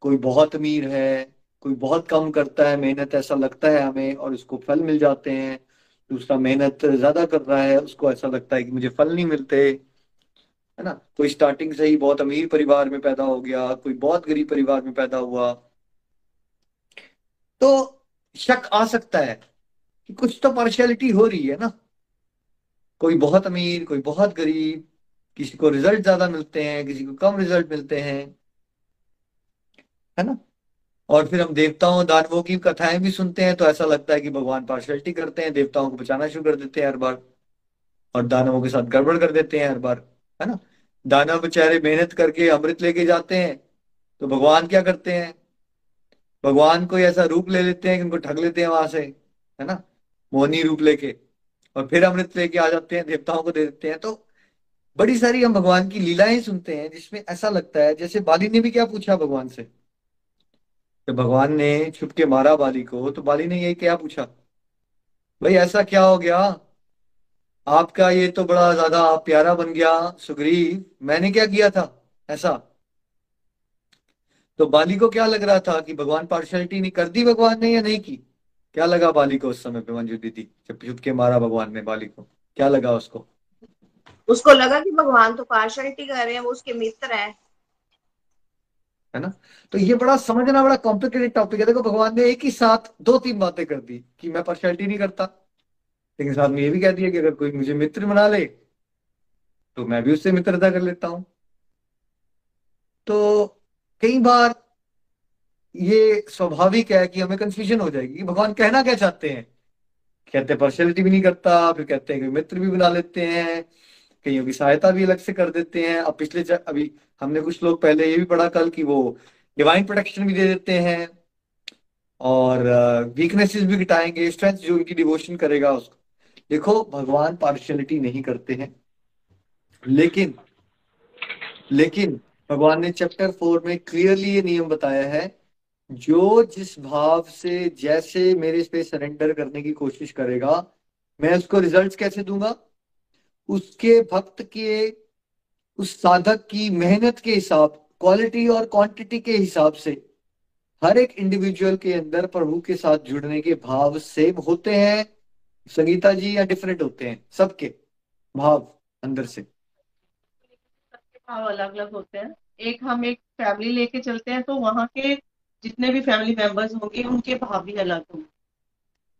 कोई बहुत अमीर है, कोई बहुत कम करता है, मेहनत ऐसा लगता है हमें और उसको फल मिल जाते हैं, दूसरा मेहनत ज़्यादा कर रहा है, उसको ऐसा लगता है कि मुझे फल नहीं मिलते, है ना? कोई स्टार्टिंग से ही बहुत अमीर परिवार में पैदा हो गया, कोई बहुत गरीब परिवार में पैदा हुआ। तो शक आ सकता है कि कुछ तो पार्शलिटी हो रही है ना? कोई बहुत अमीर, कोई बहुत गरीब किसी को रिज़ल्ट ज़्यादा मिलते हैं, किसी को कम रिज़ल्ट मिलते हैं, है ना? और फिर हम देवताओं, दानवों की कथाएँ भी सुनते हैं तो ऐसा लगता है कि भगवान पार्शलिटी करते हैं, देवताओं को बचाना शुरू कर देते हैं हर बार, और दानवों के साथ गड़बड़ कर देते हैं हर बार, है ना? दानव बेचारे मेहनत करके अमृत लेके जाते हैं तो भगवान क्या करते हैं? भगवान कोई ऐसा रूप ले लेते हैं कि उनको ठग लेते हैं वहाँ से, है ना? मोहनी रूप लेके, और फिर अमृत लेके आ जाते हैं, देवताओं को दे देते हैं तो बड़ी सारी हम भगवान की लीलाएँ सुनते हैं, जिसमें ऐसा लगता है, जैसे बाली ने भी क्या पूछा भगवान से? तो भगवान ने छुप के मारा बाली को तो बाली ने ये क्या पूछा? भाई, ऐसा क्या हो गया? आपका ये तो बड़ा ज़्यादा प्यारा बन गया, सुग्रीव। मैंने क्या किया था ऐसा? तो बाली को क्या लग रहा था कि भगवान पार्शलिटी नहीं कर दी भगवान ने या नहीं की? क्या लगा बाली को उस समय पे मंजू दीदी जब छुप के मारा भगवान ने बाली को? क्या लगा उसको? उसको लगा कि भगवान तो पार्शलिटी कर रहे हैं, वो उसके मित्र हैं। है ना? तो ये बड़ा समझना बड़ा कॉम्प्लिकेटेड टॉपिक है। देखो, भगवान ने एक ही साथ दो तीन बातें कर दी कि मैं पार्शलिटी नहीं करता। लेकिन साथ में ये भी कह दिया कि अगर कोई मुझे मित्र बना ले तो मैं भी उससे मित्रता कर लेता हूँ। तो कई बार ये स्वाभाविक है कि हमें कंफ्यूजन हो जाएगी कि भगवान कहना क्या चाहते हैं? कहते पार्शलिटी भी नहीं करता, फिर कहते हैं कि मित्र भी बना लेते हैं। कईयों की सहायता भी अलग से कर देते हैं। अब पिछले अभी हमने कुछ लोग पहले ये भी पढ़ा कल कि वो डिवाइन प्रोटेक्शन भी दे देते हैं और वीकनेसेस भी घटाएँगे स्ट्रेंथ जो उनकी डिवोशन करेगा उसको। देखो, भगवान पार्शियलिटी नहीं करते हैं। लेकिन लेकिन भगवान ने चैप्टर फोर में क्लियरली ये नियम बताया है, जो जिस भाव से, जैसे मेरे इस पे सरेंडर करने की कोशिश करेगा, मैं उसको रिजल्ट्स कैसे दूँगा? उसके भक्त के उस साधक की मेहनत के हिसाब क्वालिटी और क्वांटिटी के हिसाब से हर एक इंडिविजुअल के अंदर प्रभु के साथ जुड़ने के भाव सेम होते हैं। संगीता जी या डिफरेंट होते हैं? सबके भाव अंदर से। भाव अलग अलग होते हैं। एक हम एक फैमिली लेके चलते हैं तो वहाँ के जितने भी फैमिली मेंबर्स होंगे उनके भाव भी अलग होंगे।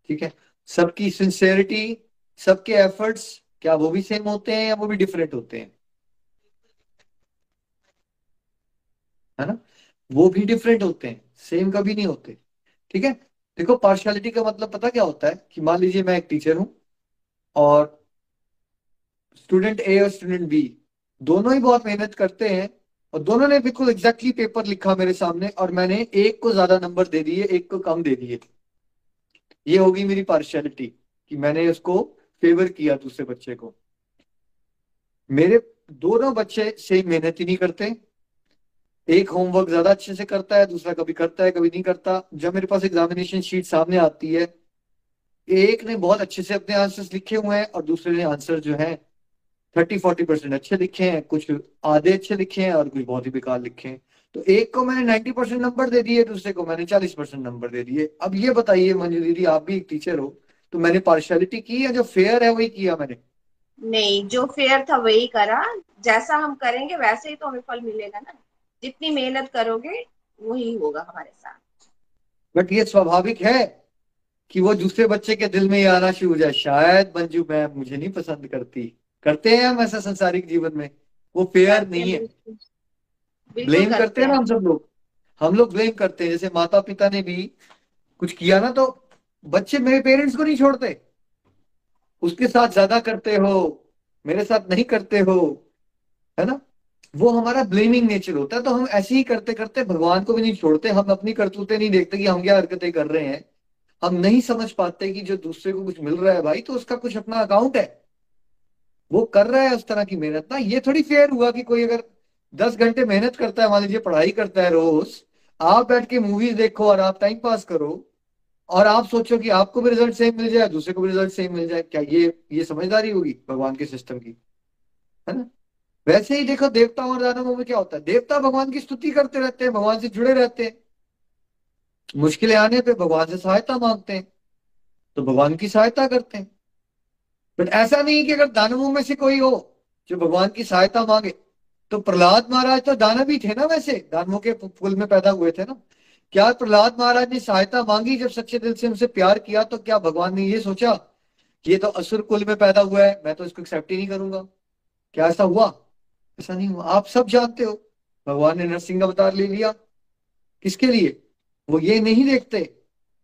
ठीक है? सबकी सिंसेरिटी सबके एफर्ट्स क्या वो भी सेम होते हैं या वो भी डिफरेंट होते हैं? है ना? वो भी डिफरेंट होते हैं सेम कभी नहीं होते, ठीक है? देखो पार्शियलिटी का मतलब पता क्या होता है कि मान लीजिए मैं एक टीचर हूँ और स्टूडेंट ए और स्टूडेंट बी दोनों ही बहुत मेहनत करते हैं और दोनों ने बिल्कुल एग्जैक्टली पेपर लिखा मेरे सामने और मैंने एक को ज़्यादा नंबर दे दिए, एक को कम दे दिए। ये होगी मेरी पार्शियलिटी कि मैंने उसको फेवर किया दूसरे बच्चे को। मेरे दोनों बच्चे सेम मेहनत ही नहीं करते। एक होमवर्क ज़्यादा अच्छे से करता है, दूसरा कभी करता है, कभी नहीं करता। जब मेरे पास एग्जामिनेशन शीट सामने आती है, एक ने बहुत अच्छे से अपने आंसर्स लिखे हुए हैं और दूसरे ने आंसर जो है थर्टी फोर्टी परसेंट अच्छे लिखे हैं, कुछ आधे अच्छे लिखे हैं और कुछ बहुत ही बेकार लिखे हैं। तो एक को मैंने नाइन्टी परसेंट नंबर दे दिए, दूसरे को मैंने चालीस परसेंट नंबर दे दिए। अब ये बताइए मंजू दीदी, आप भी एक टीचर हो तो मैंने पार्शलिटी की या जो फेयर है वही किया मैंने। नहीं जो फेयर था वही करा। जैसा हम करेंगे वैसे ही तो हमें फल मिलेगा ना। जितनी मेहनत करोगे वही होगा हमारे साथ। बट ये स्वाभाविक है कि वो दूसरे बच्चे के दिल में ये आना शुरू हो जाए। शायद मंजू मैम मुझे नहीं पसंद करती। करते हैं हम ऐसा संसारिक जीवन में। वो फेयर नहीं है ब्लेम करते हैं ना हम सब लोग। हम लोग ब्लेम करते हैं। जैसे माता पिता ने भी कुछ किया ना तो बच्चे मेरे पेरेंट्स को नहीं छोड़ते। उसके साथ ज़्यादा करते हो, मेरे साथ नहीं करते हो, है ना? वो हमारा ब्लेमिंग नेचर होता है तो हम ऐसे ही करते करते भगवान को भी नहीं छोड़ते, हम अपनी करतूतें नहीं देखते कि हम क्या हरकतें कर रहे हैं। हम नहीं समझ पाते कि जो दूसरे को कुछ मिल रहा है भाई तो उसका कुछ अपना अकाउंट है। वो कर रहा है उस तरह की मेहनत ना, ये थोड़ी फेयर हुआ कि कोई अगर दस घंटे मेहनत करता है, मान लीजिए पढ़ाई करता है रोज, आप बैठ के मूवीज़ देखो और आप टाइम पास करो और आप सोचो कि आपको भी रिज़ल्ट सेम मिल जाए, दूसरे को भी रिज़ल्ट सेम मिल जाए, क्या ये ये समझदारी होगी भगवान के सिस्टम की? है ना? वैसे ही देखो देवता और दानवों में क्या होता है? देवता भगवान की स्तुति करते रहते हैं, भगवान से जुड़े रहते हैं। मुश्किलें आने पे भगवान से सहायता मांगते हैं तो भगवान की सहायता करते हैं। बट ऐसा नहीं कि अगर दानवों में से कोई हो जो भगवान की सहायता मांगे तो प्रहलाद महाराज तो दानव ही थे ना वैसे, दानवों के कुल में पैदा हुए थे ना। क्या प्रहलाद महाराज ने सहायता मांगी जब सच्चे दिल से उनसे प्यार किया तो क्या भगवान ने ये सोचा, ये तो असुर कुल में पैदा हुआ है, मैं तो इसको एक्सेप्ट ही नहीं करूँगा। क्या ऐसा हुआ? ऐसा नहीं हुआ। आप सब जानते हो, भगवान ने नरसिंह अवतार ले लिया। किसके लिए? वो ये नहीं देखते।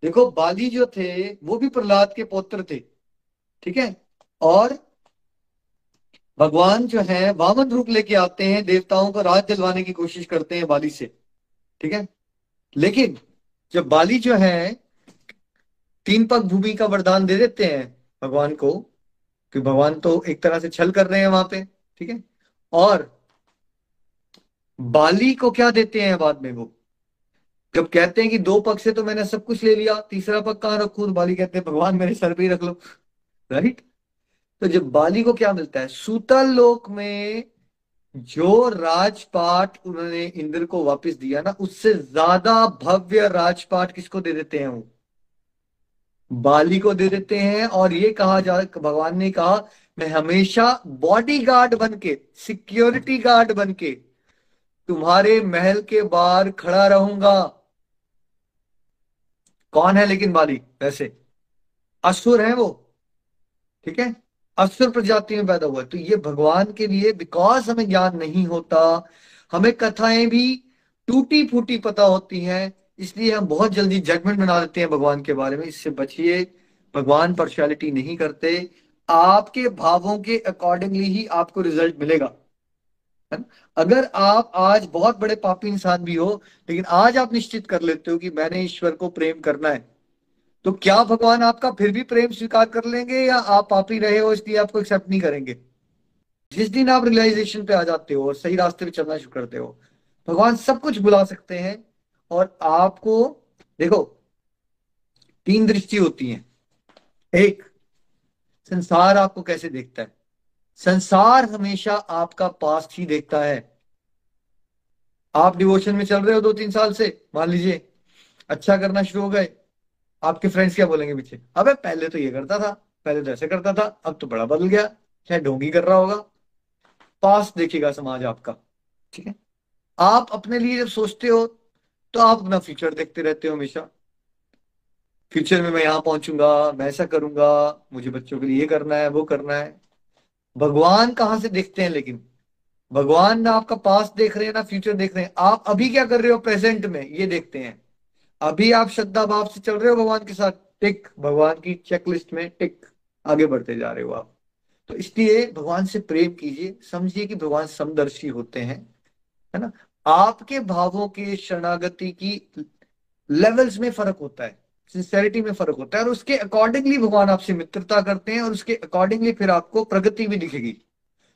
देखो, बाली जो थे, वो भी प्रहलाद के पौत्र थे, ठीक है? और भगवान जो है, वामन रूप लेके आते हैं, देवताओं को राज दिलवाने की कोशिश करते हैं बाली से, ठीक है? लेकिन जब बाली जो है, तीन पग भूमि का वरदान दे देते हैं भगवान को, कि भगवान तो एक तरह से छल कर रहे हैं वहाँ पे, ठीक है? और बाली को क्या देते हैं बाद में वो? जब कहते हैं कि दो पग से तो मैंने सब कुछ ले लिया, तीसरा पग कहाँ रखू? तो बाली कहते हैं, भगवान, मेरे सर पे ही रख लो। राइट तो जब बाली को क्या मिलता है? सूतल लोक में जो राजपाट उन्होंने इंद्र को वापस दिया ना, उससे ज़्यादा भव्य राजपाट किसको दे देते हैं वो? बाली को दे देते हैं और ये कहा जा, भगवान ने कहा, मैं हमेशा बॉडी गार्ड बन के सिक्योरिटी गार्ड बन के तुम्हारे महल के बाहर खड़ा रहूँगा। कौन है लेकिन बाली? वैसे। असुर है वो। ठीक है? असुर प्रजाति में पैदा हुआ तो ये भगवान के लिए बिकॉज़ हमें ज्ञान नहीं होता, हमें कथाएँ भी टूटी फूटी पता होती हैं, इसलिए हम बहुत जल्दी जजमेंट बना देते हैं भगवान के बारे में। इससे बचिए, भगवान पर्सनैलिटी नहीं करते, आपके भावों के अकॉर्डिंगली ही आपको रिज़ल्ट मिलेगा। अगर आप आज बहुत बड़े पापी इंसान भी हो, लेकिन आज आप निश्चित कर लेते हो कि मैंने ईश्वर को प्रेम करना है तो क्या भगवान आपका फिर भी प्रेम स्वीकार कर लेंगे या आप पापी रहे हो इसलिए आपको एक्सेप्ट नहीं करेंगे? जिस दिन आप रियलाइजेशन पे आ जाते हो और सही रास्ते पे चलना शुरू करते हो, भगवान सब कुछ बुला सकते हैं और आपको, देखो, तीन दृष्टि होती है। एक, संसार आपको कैसे देखता है? संसार हमेशा आपका पास्ट ही देखता है। आप डिवोशन में चल रहे हो दो तीन साल से, मान लीजिए अच्छा करना शुरू हो गए आपके फ्रेंड्स क्या बोलेंगे पीछे? अबे, पहले तो ये करता था, पहले तो ऐसे करता था, अब तो बड़ा बदल गया, चाहे ढोंगी कर रहा होगा। पास देखेगा समाज आपका, ठीक है? आप अपने लिए जब सोचते हो तो आप अपना फ्यूचर देखते रहते हो हमेशा। फ्यूचर में मैं यहाँ पहुंचूँगा, मैं ऐसा करूँगा, मुझे बच्चों के लिए ये करना है, वो करना है। भगवान कहाँ से देखते हैं लेकिन? भगवान ना आपका पास देख रहे हैं, ना फ्यूचर देख रहे हैं। आप अभी क्या कर रहे हो प्रेजेंट में, ये देखते हैं। अभी आप श्रद्धा भाव से चल रहे हो भगवान के साथ, टिक, भगवान की चेकलिस्ट में टिक, आगे बढ़ते जा रहे हो आप। तो इसलिए भगवान से प्रेम कीजिए, समझिए कि भगवान समदर्शी होते हैं, है ना? आपके भावों के शरणागति की लेवल्स में फ़र्क होता है सिंसेरिटी में फ़र्क होता है, और उसके अकॉर्डिंगली भगवान आपसे मित्रता करते हैं, और उसके अकॉर्डिंगली फिर आपको प्रगति भी दिखेगी।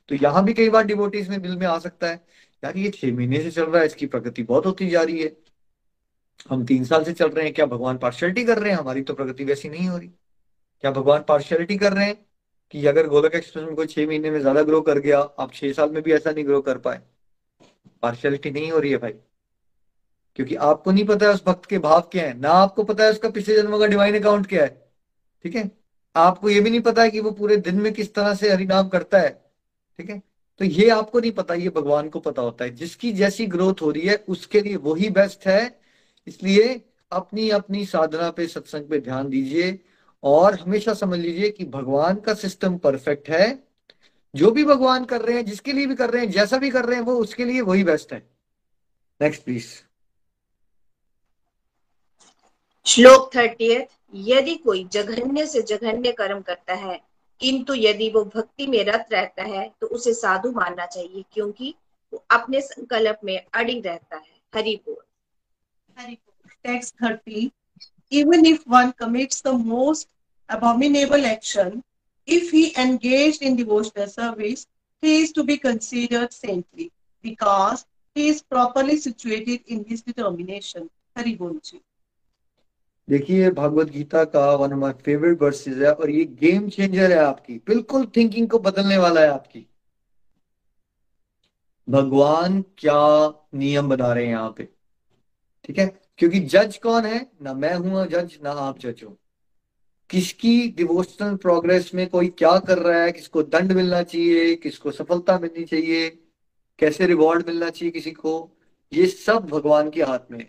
तो यहाँ भी कई बार डिवोटीज में दिल में आ सकता है, यार ये छह महीने से चल रहा है, इसकी प्रगति बहुत होती जा रही है। हम तीन साल से चल रहे हैं, क्या भगवान पार्शलिटी कर रहे हैं? हमारी तो प्रगति वैसी नहीं हो रही। क्या भगवान पार्शलिटी कर रहे हैं कि अगर गोलक एक्सप्रेस में कोई छह महीने में ज़्यादा ग्रो कर गया, आप छह साल में भी ऐसा नहीं ग्रो कर पाए? पार्शलिटी नहीं हो रही है भाई। क्योंकि आपको नहीं पता है उस भक्त के भाव क्या है। ना आपको पता है उसका पिछले जन्म का डिवाइन अकाउंट क्या है। ठीक है? आपको ये भी नहीं पता है कि वो पूरे दिन में किस तरह से हरिनाम करता है। ठीक है? तो ये आपको नहीं पता, ये भगवान को पता होता है। जिसकी जैसी ग्रोथ हो रही है, उसके लिए वही बेस्ट है इसलिए अपनी अपनी साधना पे सत्संग पे ध्यान दीजिए और हमेशा समझ लीजिए कि भगवान का सिस्टम परफेक्ट है। जो भी भगवान कर रहे हैं, जिसके लिए भी कर रहे हैं, जैसा भी कर रहे हैं, वो उसके लिए वही बेस्ट है। नेक्स्ट प्लीज़ श्लोक थर्टी यदि कोई जघन्य से जघन्य कर्म करता है, किंतु यदि वो भक्ति में रत रहता है तो उसे साधु मानना चाहिए, क्योंकि वो अपने संकल्प में अड़ी रहता है। Hari Text 30. Even if one commits the most abominable action, if he engaged in devotional service, he is to be considered saintly because he is properly situated in his determination. Hari Bolji. देखिए भगवत गीता का one of my favourite verses है और ये game changer है आपकी बिल्कुल thinking को बदलने वाला है आपकी भगवान क्या नियम बना रहे हैं यहाँ पे ठीक है? क्योंकि जज कौन है? ना मैं हूँ जज ना आप जज हो। किसकी डिवोशनल प्रोग्रेस में कोई क्या कर रहा है? किसको दंड मिलना चाहिए? किसको सफलता मिलनी चाहिए? कैसे रिवॉर्ड मिलना चाहिए किसी को? ये सब भगवान के हाथ में है।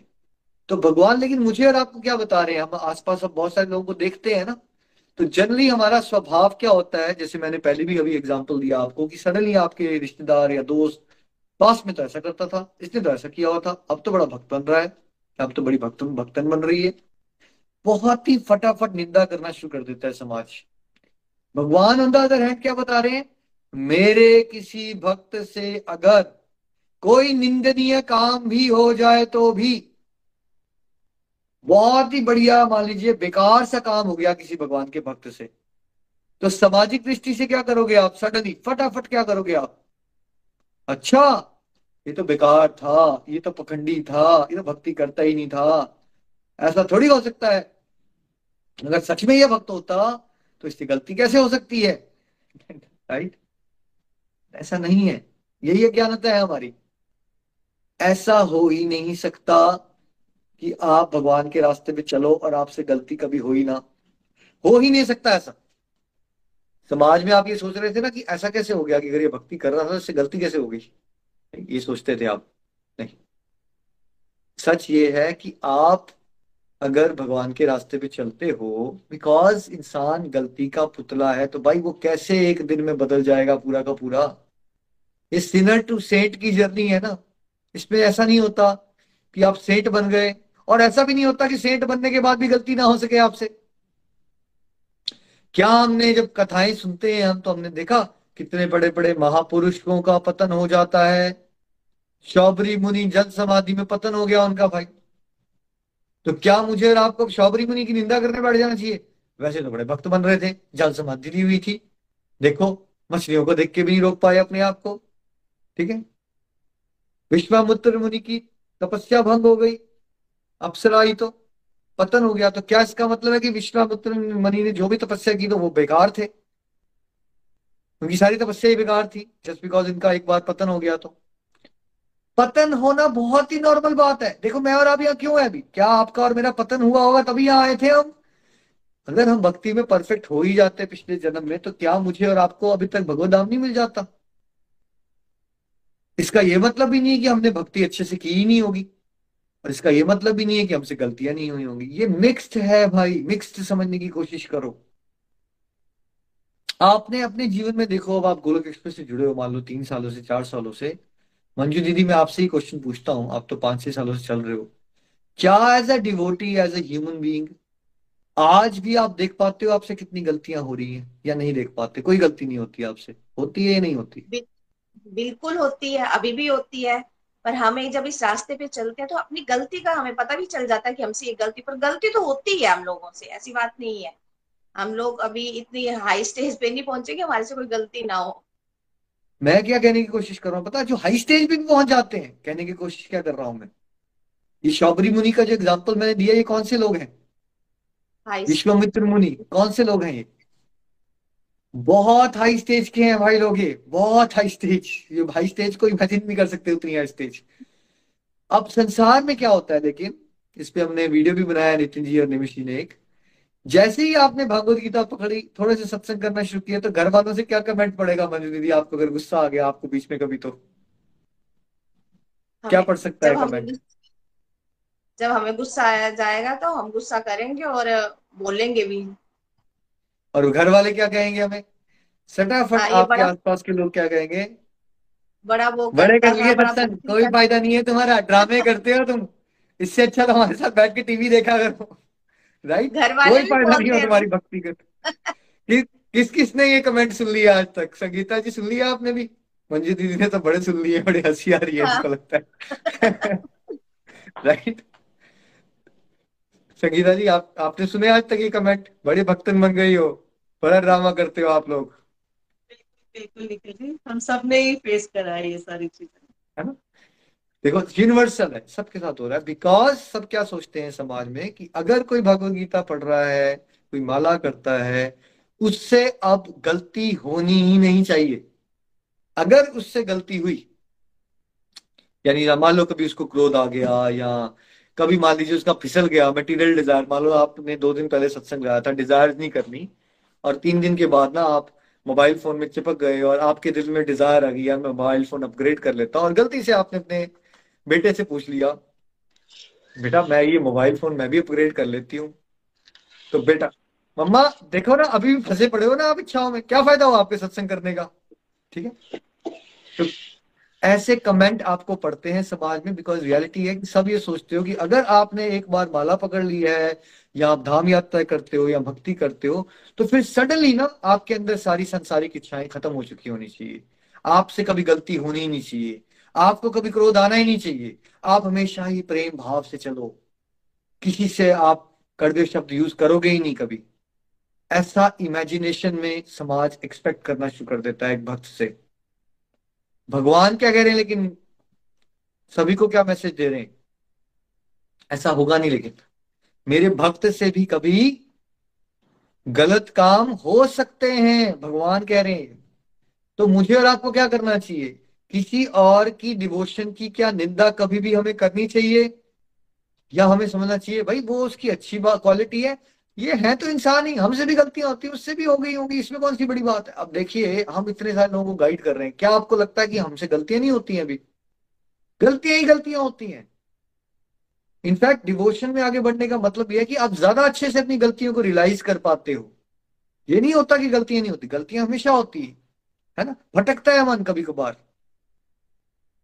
तो भगवान, लेकिन मुझे और आपको क्या बता रहे हैं? हम आसपास अब बहुत सारे लोगों को देखते हैं ना। तो जनरली हमारा स्वभाव क्या होता है? जैसे मैंने पहले भी अभी एग्ज़ाम्पल दिया आपको कि सडनली आपके रिश्तेदार या दोस्त, पास में तो ऐसा करता था, इसने तो ऐसा किया हुआ था। अब तो बड़ा भक्त बन रहा है। अब तो बड़ी भक्तन भक्तन बन रही है। बहुत ही फटाफट निंदा करना शुरू कर देता है समाज। भगवान अदर हैंड क्या बता रहे हैं? मेरे किसी भक्त से अगर कोई निंदनीय काम भी हो जाए तो भी। बहुत ही बढ़िया, मान लीजिए, बेकार सा काम हो गया किसी भगवान के भक्त से। तो सामाजिक दृष्टि से क्या करोगे आप? सडनली फटाफट क्या करोगे आप? अच्छा ये तो बेकार था, ये तो पखंडी था, ये तो भक्ति करता ही नहीं था। ऐसा थोड़ी हो सकता है। अगर सच में ये भक्त होता तो इसकी गलती कैसे हो सकती है? राइट ऐसा नहीं है। यही अज्ञानता है हमारी। ऐसा हो ही नहीं सकता कि आप भगवान के रास्ते पे चलो और आपसे गलती कभी हो ही ना। हो ही नहीं सकता ऐसा। समाज में आप ये सोच रहे थे ना कि ऐसा कैसे हो गया कि अगर ये भक्ति कर रहा था इससे गलती कैसे हो गई ये सोचते थे आप। नहीं। सच ये है कि आप अगर भगवान के रास्ते पे चलते हो बिकॉज़ इंसान गलती का पुतला है तो भाई वो कैसे एक दिन में बदल जाएगा पूरा का पूरा? ये सिनर टू सेंट की जर्नी है ना। इसमें ऐसा नहीं होता कि आप सेंट बन गए, और ऐसा भी नहीं होता कि सेंट बनने के बाद भी गलती ना हो सके आपसे। क्या हमने जब कथाएँ सुनते हैं, हम तो हमने देखा कितने बड़े बड़े महापुरुषों का पतन हो जाता है शौबरी मुनि जल समाधि में पतन हो गया उनका भाई। तो क्या मुझे और आपको शौबरी मुनि की निंदा करने बैठ जाना चाहिए? वैसे तो बड़े भक्त बन रहे थे, जल समाधि दी हुई थी। देखो, मछलियों को देख के भी नहीं रोक पाए अपने आप को। ठीक है? विश्वामुत्र मुनि की तपस्या भंग हो गई। अप्सरा तो पतन हो गया। तो क्या इसका मतलब है कि विश्वामित्र मुनि ने जो भी तपस्या की तो वो बेकार थे? उनकी सारी तपस्या ही बेकार थी। जस्ट बिकॉज़ इनका एक बार पतन हो गया तो। पतन होना बहुत ही नॉर्मल बात है। देखो, मैं और आप यहाँ क्यों है अभी? क्या आपका और मेरा पतन हुआ होगा तभी यहाँ आए थे हम? अगर हम भक्ति में परफेक्ट हो ही जाते पिछले जन्म में तो क्या मुझे और आपको अभी तक भगवत धाम नहीं मिल जाता? इसका यह मतलब भी नहीं है कि हमने भक्ति अच्छे से की ही नहीं होगी। और इसका ये मतलब भी नहीं है कि हमसे गलतियाँ नहीं हुई होंगी। ये मिक्स्ड है भाई मिक्स्ड समझने की कोशिश करो। आपने अपने जीवन में देखो, अब आप गोलक एक्सप्रेस से जुड़े हो, मान लो तीन सालों से, चार सालों से। मंजू दीदी, मैं आपसे ही क्वेश्चन पूछता हूँ। आप तो पाँच छह सालों से चल रहे हो। क्या as a devotee as a human being आज भी आप देख पाते हो आपसे कितनी गलतियाँ हो रही हैं या नहीं देख पाते? कोई गलती नहीं होती आपसे। होती है या नहीं होती? बिल्कुल होती है। अभी भी होती है। पर हमें जब इस रास्ते पे चलते हैं तो अपनी गलती का हमें पता भी चल जाता है कि हमसे ये गलती, पर गलती तो होती है हम लोगों से। ऐसी बात नहीं है। हम लोग अभी इतनी हाई स्टेज पे नहीं पहुँचे कि हमारे से कोई गलती ना हो। मैं क्या कहने की कोशिश कर रहा हूँ? पता जो हाई स्टेज पे भी पहुँच जाते हैं कहने की कोशिश क्या कर रहा हूँ मैं? ये शौबरी मुनि का जो एग्ज़ाम्पल मैंने दिया ये कौन से लोग हैं? विश्वामित्र मुनि कौन से लोग हैं ये? बहुत हाई स्टेज के हैं भाई लोग ये बहुत हाई स्टेज ये हाई स्टेज को इमेजिन नहीं कर सकते उतनी हाई स्टेज अब संसार में क्या होता है लेकिन इस पे हमने वीडियो भी बनाया नितिन जी और निमिश जी ने एक। जैसे ही आपने भगवत गीता पकड़ी थोड़े से सत्संग करना शुरू किया तो घर वालों से क्या कमेंट पड़ेगा? मंजू दीदी आपको अगर गुस्सा आ गया आपको बीच में कभी तो? क्या पड़ सकता है कमेंट जब हमें गुस्सा आया जाएगा तो हम गुस्सा करेंगे और बोलेंगे भी। और घर वाले क्या कहेंगे हमें? सटाफट हाँ, आपके आसपास के लोग क्या कहेंगे? बड़ा वो बड़े कर लिए सत्संग कोई फ़ायदा नहीं है तुम्हारा ड्रामे करते हो तुम। इससे अच्छा तो हमारे साथ बैठ के टीवी देखा करो। राइट कोई फ़ायदा नहीं हो तुम्हारी भक्ति कर कि, किस किसने ये कमेंट सुन लिया आज तक? संगीता जी सुन लिया आपने भी? मंजू दीदी ने तो बड़े सुन लिए बड़े हँसी आ रही है हाँ. लगता है। (laughs) राइट संगीता जी आप आपने सुने आज तक ये कमेंट बड़े भक्तन बन गई हो। बड़ा ड्रामा करते हो आप लोग। बिल्कुल निखिल जी हम सबने ही फेस करा है ये सारी चीज़ें। है ना? देखो यूनिवर्सल है, सबके साथ हो रहा है। बिकॉज़ सब क्या सोचते हैं समाज में कि अगर कोई भगवत गीता पढ़ रहा है, कोई माला करता है, उससे अब गलती होनी ही नहीं चाहिए। अगर उससे गलती हुई, यानी मान लो कभी उसको क्रोध आ गया या कभी मान लीजिए उसका फिसल गया मटेरियल डिज़ायर मान लो आपने दो दिन पहले सत्संग लगाया था डिज़ायर नहीं करनी, और तीन दिन के बाद ना आप मोबाइल फ़ोन में चिपक गए और आपके दिल में डिज़ायर आ गई, यार मैं मोबाइल फ़ोन अपग्रेड कर लेता और गलती से आपने अपने बेटे से पूछ लिया, बेटा, मैं ये मोबाइल फ़ोन मैं भी अपग्रेड कर लेती हूँ। तो बेटा, मम्मा, देखो ना, अभी भी फंसे पड़े हो ना आप इच्छाओं में, क्या फ़ायदा हो आपके सत्संग करने का? ठीक है? तो ऐसे कमेंट आपको पढ़ते हैं समाज में बिकॉज़ रियलिटी है कि सब ये सोचते हो कि अगर आपने एक बार माला पकड़ ली है, या आप धाम यात्रा करते हो, या भक्ति करते हो तो फिर सडनली ना आपके अंदर सारी संसारिक इच्छाएँ खत्म हो चुकी होनी चाहिए। आपसे कभी गलती होनी ही नहीं चाहिए। आपको कभी क्रोध आना ही नहीं चाहिए। आप हमेशा ही प्रेम भाव से चलो। किसी से आप कड़वे शब्द यूज़ करोगे ही नहीं कभी। ऐसा इमेजिनेशन में समाज एक्सपेक्ट करना शुरू कर देता है एक भक्त से। भगवान क्या कह रहे हैं लेकिन सभी को क्या मैसेज दे रहे हैं? ऐसा होगा नहीं लेकिन। मेरे भक्त से भी कभी गलत काम हो सकते हैं, भगवान कह रहे हैं। तो मुझे और आपको क्या करना चाहिए? किसी और की डिवोशन की क्या निंदा कभी भी हमें करनी चाहिए? या हमें समझना चाहिए, भाई, वो उसकी अच्छी क्वालिटी है, ये है तो इंसान ही, हमसे भी गलतियाँ होती है, उससे भी हो गई होंगी, इसमें कौन सी बड़ी बात है? अब देखिए, हम इतने सारे लोगों को गाइड कर रहे हैं, क्या आपको लगता है कि हमसे गलतियाँ नहीं होती हैं अभी? गलतियाँ ही गलतियाँ होती हैं। इनफैक्ट डिवोशन में आगे बढ़ने का मतलब यह है कि आप ज़्यादा अच्छे से अपनी गलतियों को रियलाइज़ कर पाते हो। ये नहीं होता कि गलतियाँ नहीं होती, गलतियाँ हमेशा होती है ना? भटकता है मन कभी कभार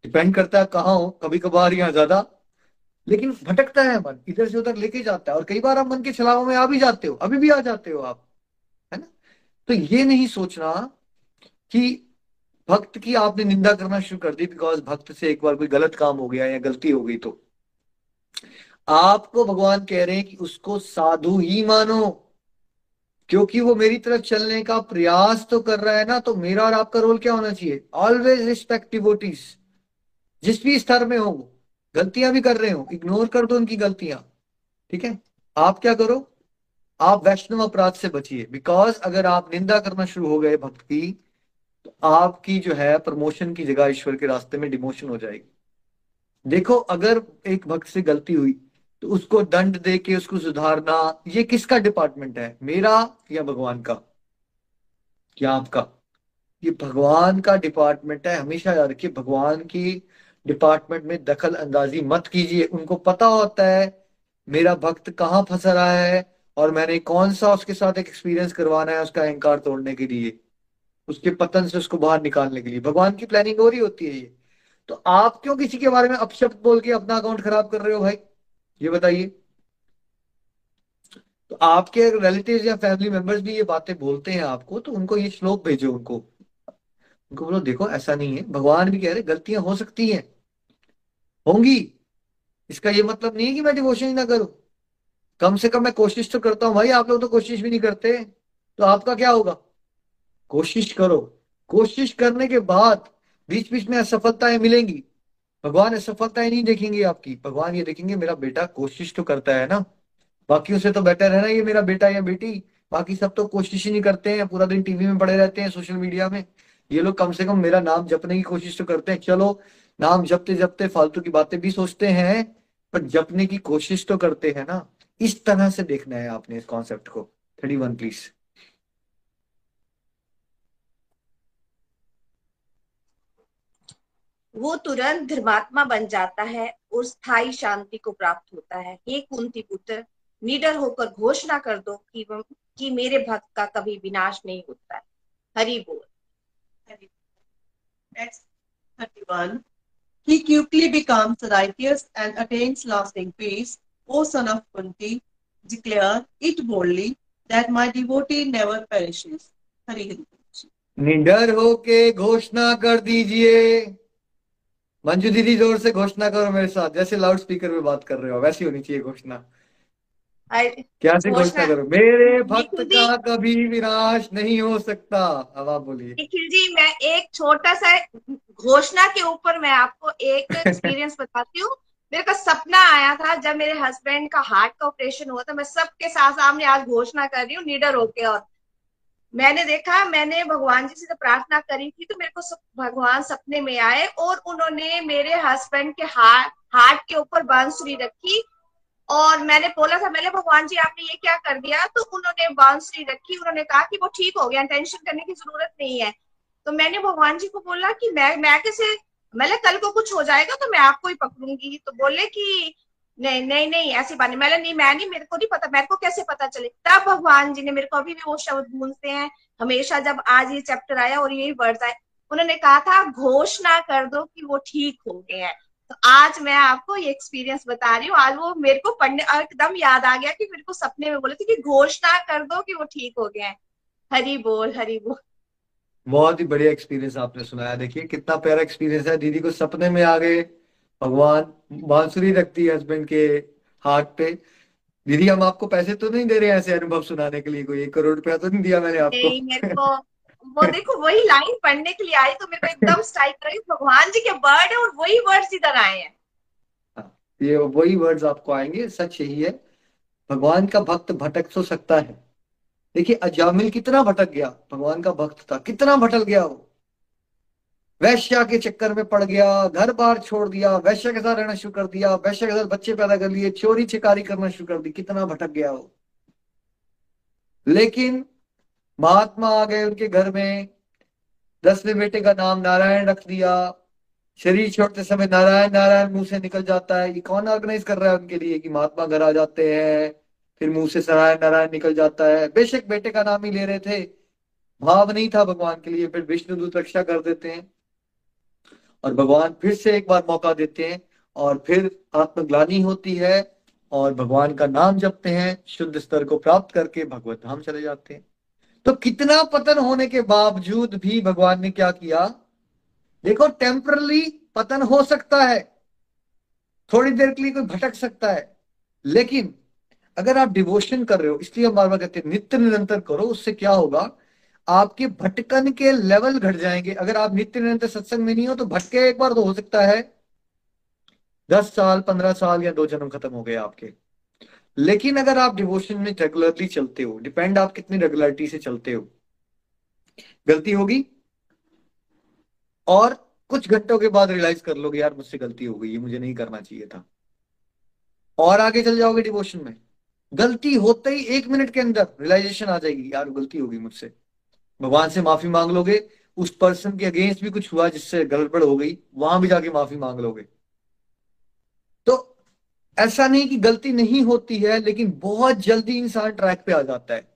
डिपेंड करता है कहाँ हो कभी कभार यहाँ ज़्यादा, लेकिन भटकता है मन, इधर से उधर लेके जाता है, और कई बार आप मन के छलावों में आ भी जाते हो, अभी भी आ जाते हो आप, है ना? तो ये नहीं सोचना कि भक्त की आपने निंदा करना शुरू कर दी बिकॉज़ भक्त से एक बार कोई गलत काम हो गया या गलती हो गई तो। आपको भगवान कह रहे हैं कि उसको साधु ही मानो, क्योंकि वो मेरी तरफ़ चलने का प्रयास तो कर रहा है ना तो मेरा और आपका रोल क्या होना चाहिए? ऑलवेज रिस्पेक्ट डिवोटीज जिस भी स्तर में हो गलतियाँ भी कर रहे हो इग्नोर कर दो उनकी गलतियाँ, ठीक है? आप क्या करो? आप वैष्णव अपराध से बचिए। बिकॉज़ अगर आप निंदा करना शुरू हो गए भक्त की तो आपकी जो है प्रमोशन की जगह ईश्वर के रास्ते में डिमोशन हो जाएगी। देखो, अगर एक भक्त से गलती हुई तो उसको दंड दे के उसको सुधारना, ये किसका डिपार्टमेंट है? मेरा या भगवान का? क्या आपका? ये भगवान का डिपार्टमेंट है। हमेशा याद रखिए, भगवान की डिपार्टमेंट में दखल अंदाजी मत कीजिए। उनको पता होता है, मेरा भक्त कहाँ फंस रहा है और मैंने कौन सा उसके साथ एक एक्सपीरियंस करवाना है उसका अहंकार तोड़ने के लिए, उसके पतन से उसको बाहर निकालने के लिए। भगवान की प्लानिंग हो रही होती है ये। तो आप क्यों किसी के बारे में अपशब्द बोल के अपना अकाउंट खराब कर रहे हो भाई? ये बताइए। तो आपके रिलेटिव या फैमिली मेंबर्स भी ये बातें बोलते हैं आपको तो उनको ये श्लोक भेजो उनको। उनको बोलो, देखो, ऐसा नहीं है। भगवान भी कह रहे गलतियाँ हो सकती हैं। होंगी। इसका ये मतलब नहीं है कि मैं डिवोशन ही ना करूँ। कम से कम मैं कोशिश तो करता हूँ भाई, आप लोग तो कोशिश भी नहीं करते। तो आपका क्या होगा? कोशिश करो। कोशिश करने के बाद बीच बीच में असफलताएँ मिलेंगी। भगवान असफलताएँ नहीं देखेंगे आपकी। भगवान ये देखेंगे, मेरा बेटा कोशिश तो करता है ना। बाकियों से तो बेटर है ना ये मेरा बेटा या बेटी। बाकी सब तो कोशिश ही नहीं करते हैं। पूरा दिन टीवी में पड़े रहते हैं सोशल मीडिया में। ये लोग कम से कम मेरा नाम जपने की कोशिश तो करते हैं। चलो, नाम जपते जपते फालतू की बातें भी सोचते हैं, पर जपने की कोशिश तो करते हैं ना। इस तरह से देखना है आपने इस कॉन्सेप्ट को। थर्टी वन प्लीज़ वो तुरंत धर्मात्मा बन जाता है और स्थायी शांति को प्राप्त होता है। हे कुंती पुत्र, निडर होकर घोषणा कर दो कि कि मेरे भक्त का कभी विनाश नहीं होता है। हरि बोल। Next, 31. He quickly becomes righteous and attains lasting peace. O son of Kunti, declare it boldly that my devotee never perishes. Hari Hari. निडर होके घोषणा कर दीजिए मंजू दीदी ज़ोर से घोषणा करो मेरे साथ जैसे लाउड स्पीकर में बात कर रहे हो वैसी होनी चाहिए घोषणा क्या से घोषणा करो? मेरे भक्त का कभी विनाश नहीं हो सकता। अब आप बोलिए। निखिल जी मैं एक छोटा सा घोषणा के ऊपर मैं आपको एक (laughs) एक्सपीरियंस बताती हूँ। मेरे का सपना आया था जब मेरे हस्बैंड का हार्ट का ऑपरेशन हुआ था मैं सबके साथ सामने आज घोषणा कर रही हूँ निडर होके और। मैंने देखा मैंने भगवान जी से प्रार्थना करी थी तो मेरे को भगवान सपने में आए और उन्होंने मेरे हस्बैंड के हार्ट हार्ट के ऊपर बांसुरी रखी और मैंने बोला था, मैंने, भगवान जी, आपने ये क्या कर दिया? तो उन्होंने बाउंसरी रखी, उन्होंने कहा कि वो ठीक हो गया टेंशन करने की ज़रूरत नहीं है। तो मैंने भगवान जी को बोला कि मैं मैं कैसे, मैंने कल को कुछ हो जाएगा तो मैं आपको ही पकड़ूँगी। तो बोले कि, नहीं नहीं नहीं, ऐसी बात नहीं। मैंने, नहीं, मैं नहीं, मेरे को नहीं पता, मेरे को कैसे पता चले? तब भगवान जी ने मेरे को अभी भी वो शब्द भूलते हैं। हमेशा जब आज ये चैप्टर आया और यही वर्ड आए, उन्होंने कहा था, घोषणा कर दो कि वो ठीक हो गए हैं। तो आज मैं आपको ये एक्सपीरियंस बता रही हूँ। आज वो मेरे को पढ़ने एकदम याद आ गया कि मेरे को सपने में बोले थे कि घोषणा कर दो कि वो ठीक हो गए हैं। हरी बोल हरी बोल। बहुत ही बढ़िया एक्सपीरियंस आपने सुनाया। देखिए कितना प्यारा एक्सपीरियंस है। दीदी को सपने में आ गए भगवान। बांसुरी रखती है हस्बैंड के हाथ पे। दीदी हम आपको पैसे तो नहीं दे रहे हैं ऐसे अनुभव सुनाने के लिए? कोई एक करोड़ रुपया तो नहीं दिया मैंने आपको? नहीं मेरे को वो देखो वही लाइन पढ़ने के लिए आई तो मेरे को एकदम स्ट्राइक कर भगवान जी के वर्ड है और वही वर्ड्स इधर आए हैं। हाँ, ये वही वर्ड्स आपको आएँगे सच यही है। भगवान का भक्त भटक तो सकता है। देखिए अजामिल कितना भटक गया भगवान का भक्त था कितना भटक गया वो। वैश्या के चक्कर में पड़ गया घर बार छोड़ दिया वैश्या के साथ रहना शुरू कर दिया वैश्या के साथ बच्चे पैदा कर लिए चोरी छिकारी करना शुरू कर दी कितना भटक गया वो। लेकिन महात्मा आ गए उनके घर में। दसवें बेटे का नाम नारायण रख दिया। शरीर छोड़ते समय नारायण नारायण मुँह से निकल जाता है। ये कौन ऑर्गेनाइज कर रहा है उनके लिए कि महात्मा घर आ जाते हैं? फिर मुँह से नारायण नारायण निकल जाता है। बेशक बेटे का नाम ही ले रहे थे। भाव नहीं था भगवान के लिए। फिर विष्णु दूत रक्षा कर देते हैं। और भगवान फिर से एक बार मौका देते हैं और फिर आत्मग्लानी होती है और भगवान का नाम जपते हैं। शुद्ध स्तर को प्राप्त करके भगवत धाम चले जाते हैं। तो कितना पतन होने के बावजूद भी भगवान ने क्या किया? देखो टेम्परली पतन हो सकता है। थोड़ी देर के लिए कोई भटक सकता है। लेकिन अगर आप डिवोशन कर रहे हो, इसलिए हम बार बार कहते हैं, नित्य निरंतर करो, उससे क्या होगा? आपके भटकन के लेवल घट जाएँगे। अगर आप नित्य निरंतर सत्संग में नहीं हो तो भटके एक बार तो हो सकता है। दस साल, पंद्रह साल या दो जन्म खत्म हो गए आपके। लेकिन अगर आप डिवोशन में रेगुलरली चलते हो, डिपेंड आप कितनी रेगुलरिटी से चलते हो, गलती होगी? और कुछ घंटों के बाद रियलाइज़ कर लोगे, यार मुझसे गलती हो गई, ये मुझे नहीं करना चाहिए था। और आगे चल जाओगे डिवोशन में। गलती होते ही एक मिनट के अंदर रियलाइजेशन आ जाएगी, यार गलती होगी मुझसे। भगवान से माफ़ी मांग लोगे, उस पर्सन के अगेंस्ट भी कुछ हुआ जिससे गड़बड़ हो गई, वहाँ भी जाके माफ़ी मांग लोगे। ऐसा नहीं कि गलती नहीं होती है, लेकिन बहुत जल्दी इंसान ट्रैक पे आ जाता है।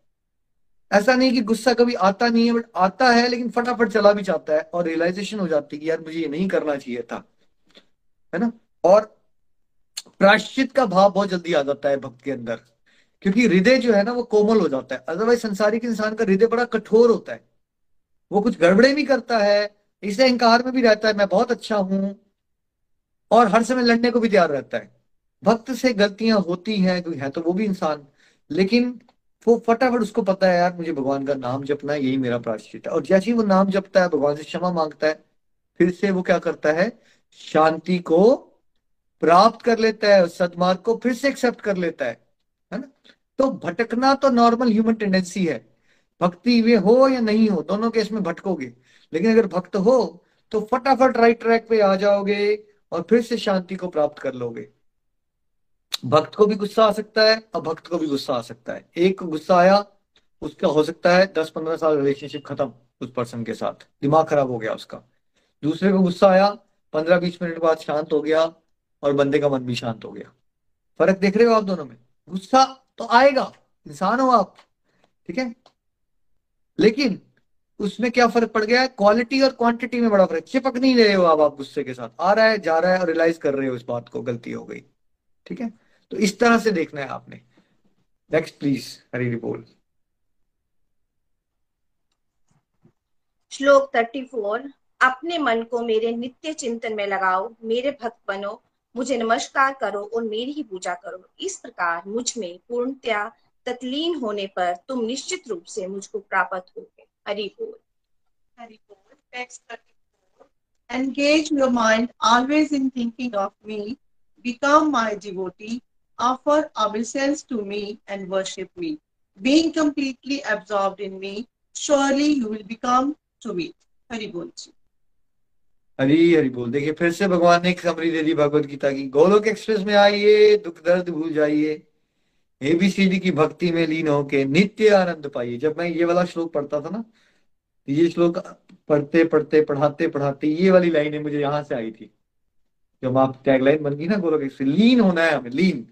ऐसा नहीं कि गुस्सा कभी आता नहीं है बट आता है, लेकिन फटाफट चला भी जाता है और रियलाइजेशन हो जाती है कि यार मुझे ये नहीं करना चाहिए था। है ना? और प्राश्चित का भाव बहुत जल्दी आ जाता है भक्त के अंदर, क्योंकि हृदय जो है ना वो कोमल हो जाता है। अदरवाइज़ संसारिक इंसान का हृदय बड़ा कठोर होता है। वो कुछ गड़बड़े भी करता है, इसे अहंकार में भी रहता है, मैं बहुत अच्छा हूँ, और हर समय लड़ने को भी तैयार रहता है। भक्त से गलतियाँ होती हैं, कोई है तो वो भी इंसान। लेकिन वो फटाफट उसको पता है, यार, मुझे भगवान का नाम जपना है, यही मेरा प्राश्चित है। और जैसे ही वो नाम जपता है, भगवान से क्षमा माँगता है, फिर से वो क्या करता है? शांति को प्राप्त कर लेता है, सदमार्ग को फिर से एक्सेप्ट कर लेता है है ना? तो भटकना तो नॉर्मल ह्यूमन टेंडेंसी है। भक्ति वे हो या नहीं हो, दोनों केस में भटकोगे। लेकिन अगर भक्त हो तो फटाफट राइट ट्रैक पे आ जाओगे और फिर से शांति को प्राप्त कर लोगे। भक्त को भी गुस्सा आ सकता है और भक्त को भी गुस्सा आ सकता है। एक को गुस्सा आया, उसका हो सकता है दस पंद्रह साल रिलेशनशिप खत्म उस पर्सन के साथ। दिमाग खराब हो गया उसका। दूसरे को गुस्सा आया पंद्रह बीस मिनट बाद शांत हो गया और बंदे का मन भी शांत हो गया। फ़र्क देख रहे हो आप दोनों में? गुस्सा तो आएगा, इंसान हो आप, ठीक है? लेकिन उसमें क्या फ़र्क पड़ गया है? क्वालिटी और क्वांटिटी में बड़ा फ़र्क। चिपक नहीं रहे हो आप आप गुस्से के साथ। आ रहा है, जा रहा है और रियलाइज़ कर रहे हो इस बात को, गलती हो गई, ठीक है? तो इस तरह से देखना है आपने। नेक्स्ट प्लीज़ हरी बोल। श्लोक थर्टी फोर अपने मन को मेरे नित्य चिंतन में लगाओ मेरे भक्त बनो मुझे नमस्कार करो और मेरी ही पूजा करो। इस प्रकार मुझमें पूर्णतया तत्लीन होने पर तुम निश्चित रूप से मुझको प्राप्त होगे। हरि बोल। हरि बोल। Text engage your mind always in thinking of me become my devotee offer obeisance to me and worship me. Being completely absorbed in me, surely you will become to me. hari bol ji Hari Hari बोल। देखिए, फिर से भगवान ने एक summary दे दी भगवत गीता की। Golok express में आइए, दुख दर्द भूल जाइए। एबीसीडी की भक्ति में लीन होके नित्य आनंद पाइए। जब मैं ये वाला श्लोक पढ़ता था ना तो ये श्लोक पढ़ते पढ़ते, पढ़ाते पढ़ाते ये वाली लाइनें मुझे यहाँ से आई थी। जब आप टैगलाइन बन गई ना गोलोक एक्सप्रेस, लीन होना है हमें, लीन।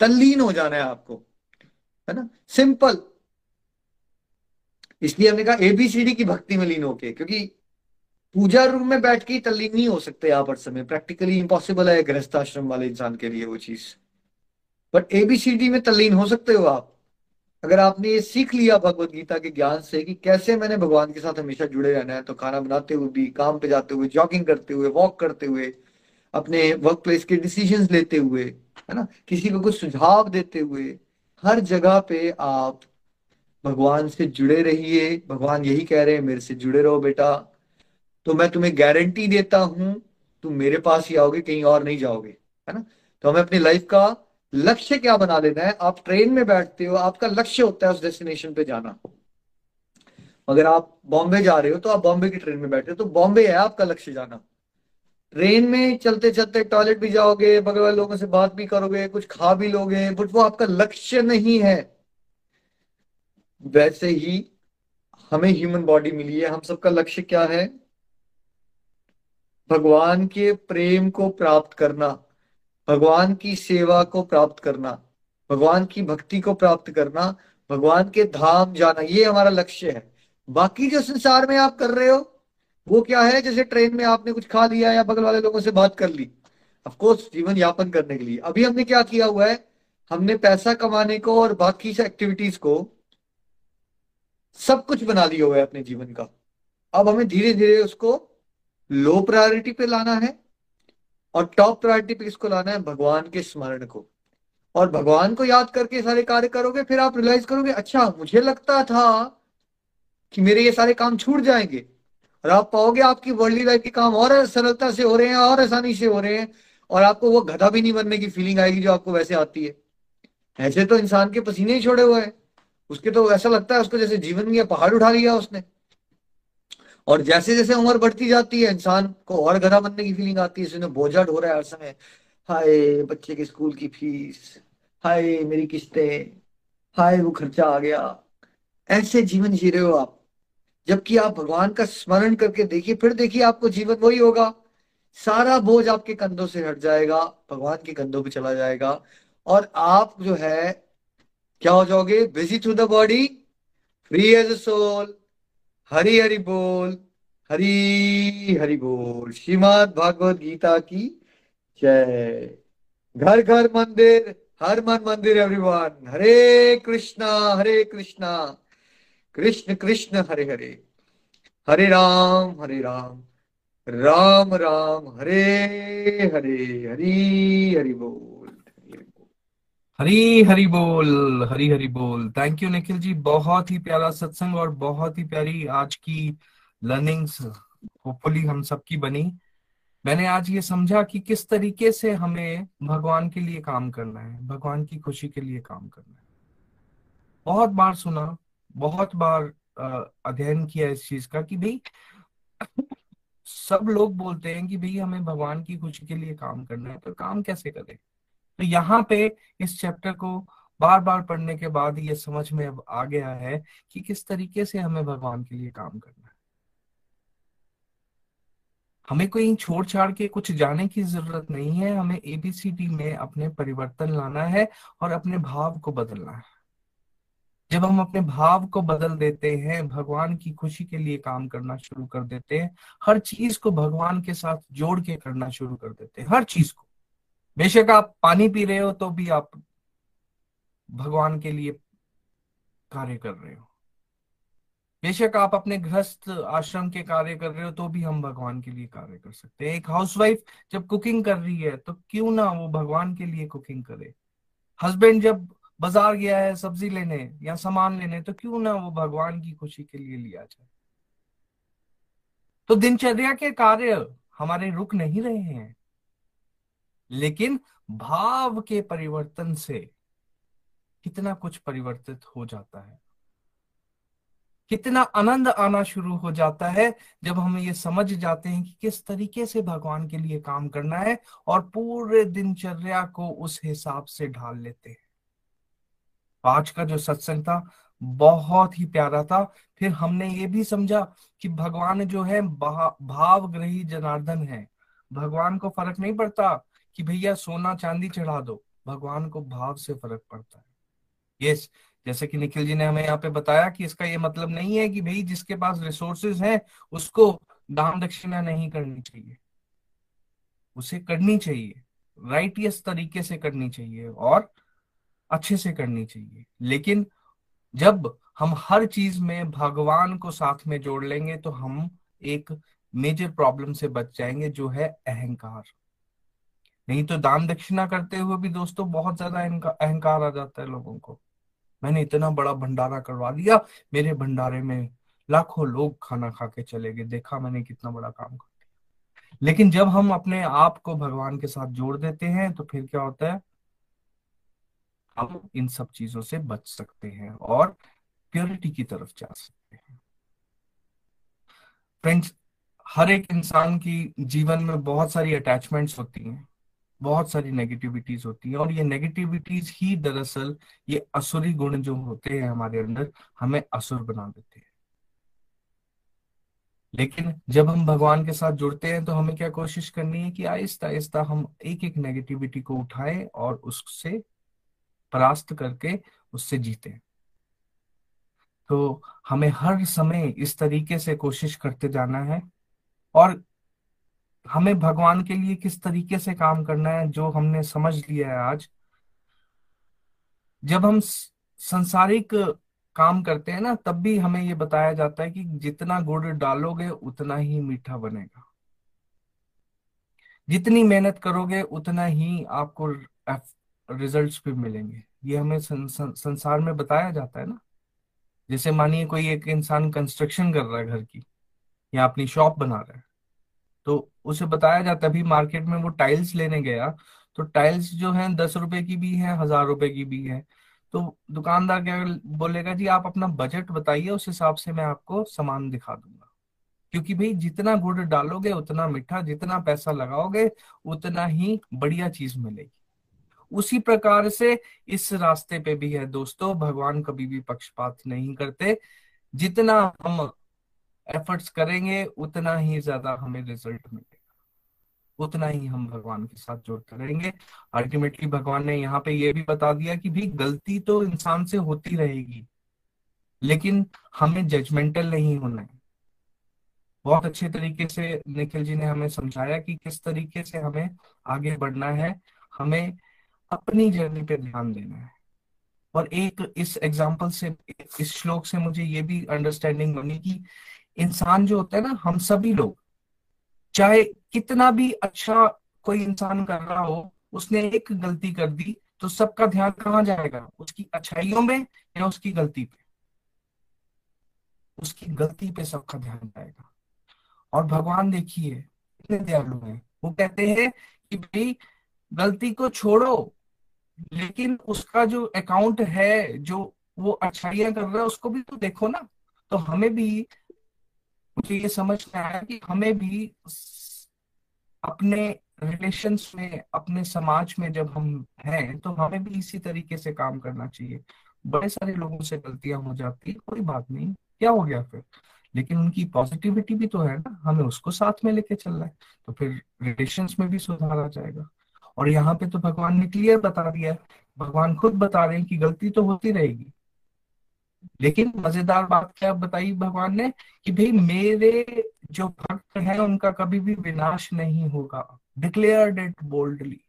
तल्लीन हो जाना है आपको, है ना? सिंपल इसलिए हमने कहा एबीसीडी की भक्ति में लीन होके, क्योंकि पूजा रूम में बैठ के तल्लीन नहीं हो सकते आप हर समय। प्रैक्टिकली इम्पॉसिबल है गृहस्थाश्रम वाले इंसान के लिए वो चीज़। बट एबीसीडी में तल्लीन हो सकते हो आप। अगर आपने ये सीख लिया भगवत गीता के ज्ञान से कि कैसे मैंने भगवान के साथ हमेशा जुड़े रहना है तो खाना बनाते हुए भी, काम पे जाते हुए जॉगिंग करते हुए वॉक करते हुए, अपने वर्क प्लेस के डिसीज़न लेते हुए है ना? किसी को कुछ सुझाव देते हुए हर जगह पे आप भगवान से जुड़े रहिए। भगवान यही कह रहे हैं, मेरे से जुड़े रहो बेटा। तो मैं तुम्हें गारंटी देता हूँ, तुम मेरे पास ही आओगे, कहीं और नहीं जाओगे, है ना? तो हमें अपनी लाइफ का लक्ष्य क्या बना लेना है? आप ट्रेन में बैठते हो, आपका लक्ष्य होता है उस डेस्टिनेशन पे जाना। अगर आप बॉम्बे जा रहे हो तो आप बॉम्बे की ट्रेन में बैठे हो तो बॉम्बे है आपका लक्ष्य जाना। ट्रेन में चलते चलते टॉयलेट भी जाओगे, बगल वाले लोगों से बात भी करोगे, कुछ खा भी लोगे, बट वो आपका लक्ष्य नहीं है। वैसे ही हमें ह्यूमन बॉडी मिली है। हम सबका लक्ष्य क्या है? भगवान के प्रेम को प्राप्त करना, भगवान की सेवा को प्राप्त करना, भगवान की भक्ति को प्राप्त करना, भगवान के धाम जाना, ये हमारा लक्ष्य है। बाकी जो संसार में आप कर रहे हो वो क्या है, जैसे ट्रेन में आपने कुछ खा लिया या बगल वाले लोगों से बात कर ली। अफकोर्स जीवन यापन करने के लिए। अभी हमने क्या किया हुआ है, हमने पैसा कमाने को और बाकी से एक्टिविटीज़ को सब कुछ बना लिया हुआ है अपने जीवन का। अब हमें धीरे धीरे उसको लो प्रायोरिटी पे लाना है और टॉप प्रायोरिटी पे इसको लाना है भगवान के स्मरण को। और भगवान को याद करके सारे कार्य करोगे, फिर आप रियलाइज़ करोगे अच्छा मुझे लगता था कि मेरे ये सारे काम छूट जाएँगे। और आप पाओगे आपकी वर्ल्डली लाइफ के काम और सरलता से हो रहे हैं और आसानी से हो रहे हैं और आपको वो गधा भी नहीं बनने की फीलिंग आएगी जो आपको वैसे आती है। ऐसे तो इंसान के पसीने ही छोड़े हुए हैं। उसके तो ऐसा लगता है उसको जैसे जीवन में पहाड़ उठा लिया उसने। और जैसे जैसे उम्र बढ़ती जाती है, इंसान को और गधा बनने की फीलिंग आती है। इसने बोझा ढो रहा है हर समय। हाय, बच्चे के स्कूल की फ़ीस। हाय, मेरी किस्तें। हाय, वो खर्चा आ गया। ऐसे जीवन जी रहे हो आप। जबकि आप भगवान का स्मरण करके देखिए, फिर देखिए आपको जीवन वही होगा। सारा बोझ आपके कंधों से हट जाएगा, भगवान के कंधों पे चला जाएगा। और आप जो है, क्या हो जाओगे? Busy through the body free as soul Hari Hari बोल, हरी हरि बोल। श्रीमद भागवत गीता की जय। घर घर मंदिर, हर मन मंदिर एवरीवन हरे कृष्णा हरे कृष्णा। कृष्ण कृष्ण, हरे हरे। हरे राम हरे राम। राम राम, हरे हरे, हरि हरि बोल। हरी हरी बोल, हरी हरी बोल। Thank you Nikhil ji. बहुत ही प्यारा सत्संग और बहुत ही प्यारी आज की लर्निंग्स होपफुली हम सबकी बनी। मैंने आज ये समझा कि किस तरीके से हमें भगवान के लिए काम करना है, भगवान की खुशी के लिए काम करना है। बहुत बार सुना बहुत बार अध्ययन किया इस चीज़ का कि भाई, सब लोग बोलते हैं कि भाई हमें भगवान की खुशी के लिए काम करना है तो काम कैसे करें? तो यहाँ पे इस चैप्टर को बार बार पढ़ने के बाद ये समझ में अब आ गया है कि किस तरीके से हमें भगवान के लिए काम करना है। हमें कोई छोड़ छाड़ के कुछ जाने की ज़रूरत नहीं है, हमें एबीसीडी में अपने परिवर्तन लाना है और अपने भाव को बदलना है। जब हम अपने भाव को बदल देते हैं, भगवान की खुशी के लिए काम करना शुरू कर देते हैं, हर चीज़ को भगवान के साथ जोड़ के करना शुरू कर देते हैं, हर चीज़ को। बेशक आप पानी पी रहे हो तो भी आप भगवान के लिए कार्य कर रहे हो। बेशक आप अपने गृहस्थ आश्रम के कार्य कर रहे हो तो भी हम भगवान के लिए कार्य कर सकते हैं। एक हाउसवाइफ जब कुकिंग कर रही है तो क्यों ना वो भगवान के लिए कुकिंग करे? हस्बैंड जब बाज़ार गया है, सब्ज़ी लेने या सामान लेने तो क्यों ना वो भगवान की खुशी के लिए लिया जाए? तो दिनचर्या के कार्य हमारे रुक नहीं रहे हैं, लेकिन भाव के परिवर्तन से कितना कुछ परिवर्तित हो जाता है। कितना आनंद आना शुरू हो जाता है जब हम ये समझ जाते हैं कि किस तरीके से भगवान के लिए काम करना है और पूरे दिनचर्या को उस हिसाब से ढाल लेते हैं। आज का जो सत्संग था, बहुत ही प्यारा था। फिर हमने ये भी समझा कि भगवान जो है भावग्रही जनार्दन है। भगवान को फ़र्क नहीं पड़ता कि भैया सोना चांदी चढ़ा दो। भगवान को भाव से फ़र्क पड़ता है। यस जैसे कि निखिल जी ने हमें यहाँ पे बताया कि इसका ये मतलब नहीं है कि भाई जिसके पास रिसोर्सेज हैं, उसको दान दक्षिणा नहीं करनी चाहिए। उसे करनी चाहिए। राइटियस तरीके से करनी चाहिए और अच्छे से करनी चाहिए। लेकिन जब हम हर चीज़ में भगवान को साथ में जोड़ लेंगे तो हम एक मेजर प्रॉब्लम से बच जाएँगे, जो है अहंकार। नहीं तो दान दक्षिणा करते हुए भी दोस्तों बहुत ज़्यादा अहंकार आ जाता है लोगों को। मैंने इतना बड़ा भंडारा करवा दिया, मेरे भंडारे में लाखों लोग खाना खा के चले गए। देखा मैंने कितना बड़ा काम कर दिया। लेकिन जब हम अपने आप को भगवान के साथ जोड़ देते हैं तो फिर क्या होता है? हम इन सब चीज़ों से बच सकते हैं और प्योरिटी की तरफ़ जा सकते हैं। फ्रेंड्स हर एक इंसान की जीवन में बहुत सारी अटैचमेंट्स होती हैं, बहुत सारी नेगेटिविटीज होती हैं और ये नेगेटिविटीज ही दरअसल ये असुरी गुण जो होते हैं हमारे अंदर हमें असुर बना देते हैं। लेकिन जब हम भगवान के साथ जुड़ते हैं तो हमें क्या कोशिश करनी है कि आहिस्ता आहिस्ता हम एक एक नेगेटिविटी को उठाएँ और उससे परास्त करके उससे जीते। तो हमें हर समय इस तरीके से कोशिश करते जाना है और हमें भगवान के लिए किस तरीके से काम करना है, जो हमने समझ लिया है आज। जब हम संसारिक काम करते हैं ना, तब भी हमें ये बताया जाता है कि जितना गुड़ डालोगे, उतना ही मीठा बनेगा। जितनी मेहनत करोगे, उतना ही आपको रिजल्ट्स भी मिलेंगे। ये हमें संसार में बताया जाता है ना। जैसे मानिए कोई एक इंसान कंस्ट्रक्शन कर रहा है घर की, या अपनी शॉप बना रहा है तो उसे बताया जाता है, अभी मार्केट में वो टाइल्स लेने गया तो टाइल्स जो है दस रुपए की भी है, हज़ार रुपए की भी है। तो दुकानदार क्या बोलेगा, जी, आप अपना बजट बताइए, उस हिसाब से मैं आपको सामान दिखा दूँगा। क्योंकि भाई, जितना गुड़ डालोगे, उतना मीठा, जितना पैसा लगाओगे, उतना ही बढ़िया चीज़ मिलेगी। उसी प्रकार से इस रास्ते पे भी है दोस्तों, भगवान कभी भी पक्षपात नहीं करते। जितना हम एफर्ट्स करेंगे, उतना ही ज़्यादा हमें रिज़ल्ट मिलेगा। उतना ही हम भगवान के साथ जुड़ते रहेंगे। अल्टीमेटली भगवान ने यहाँ पे ये भी बता दिया कि भी गलती तो इंसान से होती रहेगी, लेकिन हमें जजमेंटल नहीं होना है। बहुत अच्छे तरीके से निखिल जी ने हमें समझाया कि किस तरीके से हमें आगे बढ़ना है। हमें अपनी जर्नी पे ध्यान देना है। और एक इस एग्ज़ाम्पल से, इस श्लोक से मुझे ये भी अंडरस्टैंडिंग बनी कि इंसान जो होता है ना, हम सभी लोग, चाहे कितना भी अच्छा कोई इंसान कर रहा हो, उसने एक गलती कर दी तो सबका ध्यान कहाँ जाएगा? उसकी अच्छाइयों में या उसकी गलती पे? उसकी गलती पे सबका ध्यान जाएगा। और भगवान देखिए, इतने दयालु हैं। वो कहते हैं कि भाई, गलती को छोड़ो लेकिन उसका जो अकाउंट है, जो वो अच्छाइयाँ कर रहा है, उसको भी तो देखो ना। तो हमें भी मुझे ये समझ में आया कि हमें भी अपने रिलेशंस में, अपने समाज में जब हम हैं तो हमें भी इसी तरीके से काम करना चाहिए। बड़े सारे लोगों से गलतियाँ हो जाती है, कोई बात नहीं। क्या हो गया फिर? लेकिन उनकी पॉजिटिविटी भी तो है ना, हमें उसको साथ में लेके चलना है। तो फिर रिलेशंस में भी सुधार आ जाएगा। और यहाँ पे तो भगवान ने क्लियर बता दिया है। भगवान खुद बता रहे हैं कि गलती तो होती रहेगी। लेकिन मज़ेदार बात क्या बताई भगवान ने कि भाई मेरे जो भक्त हैं, उनका कभी भी विनाश नहीं होगा। डिक्लेयर्ड इट बोल्डली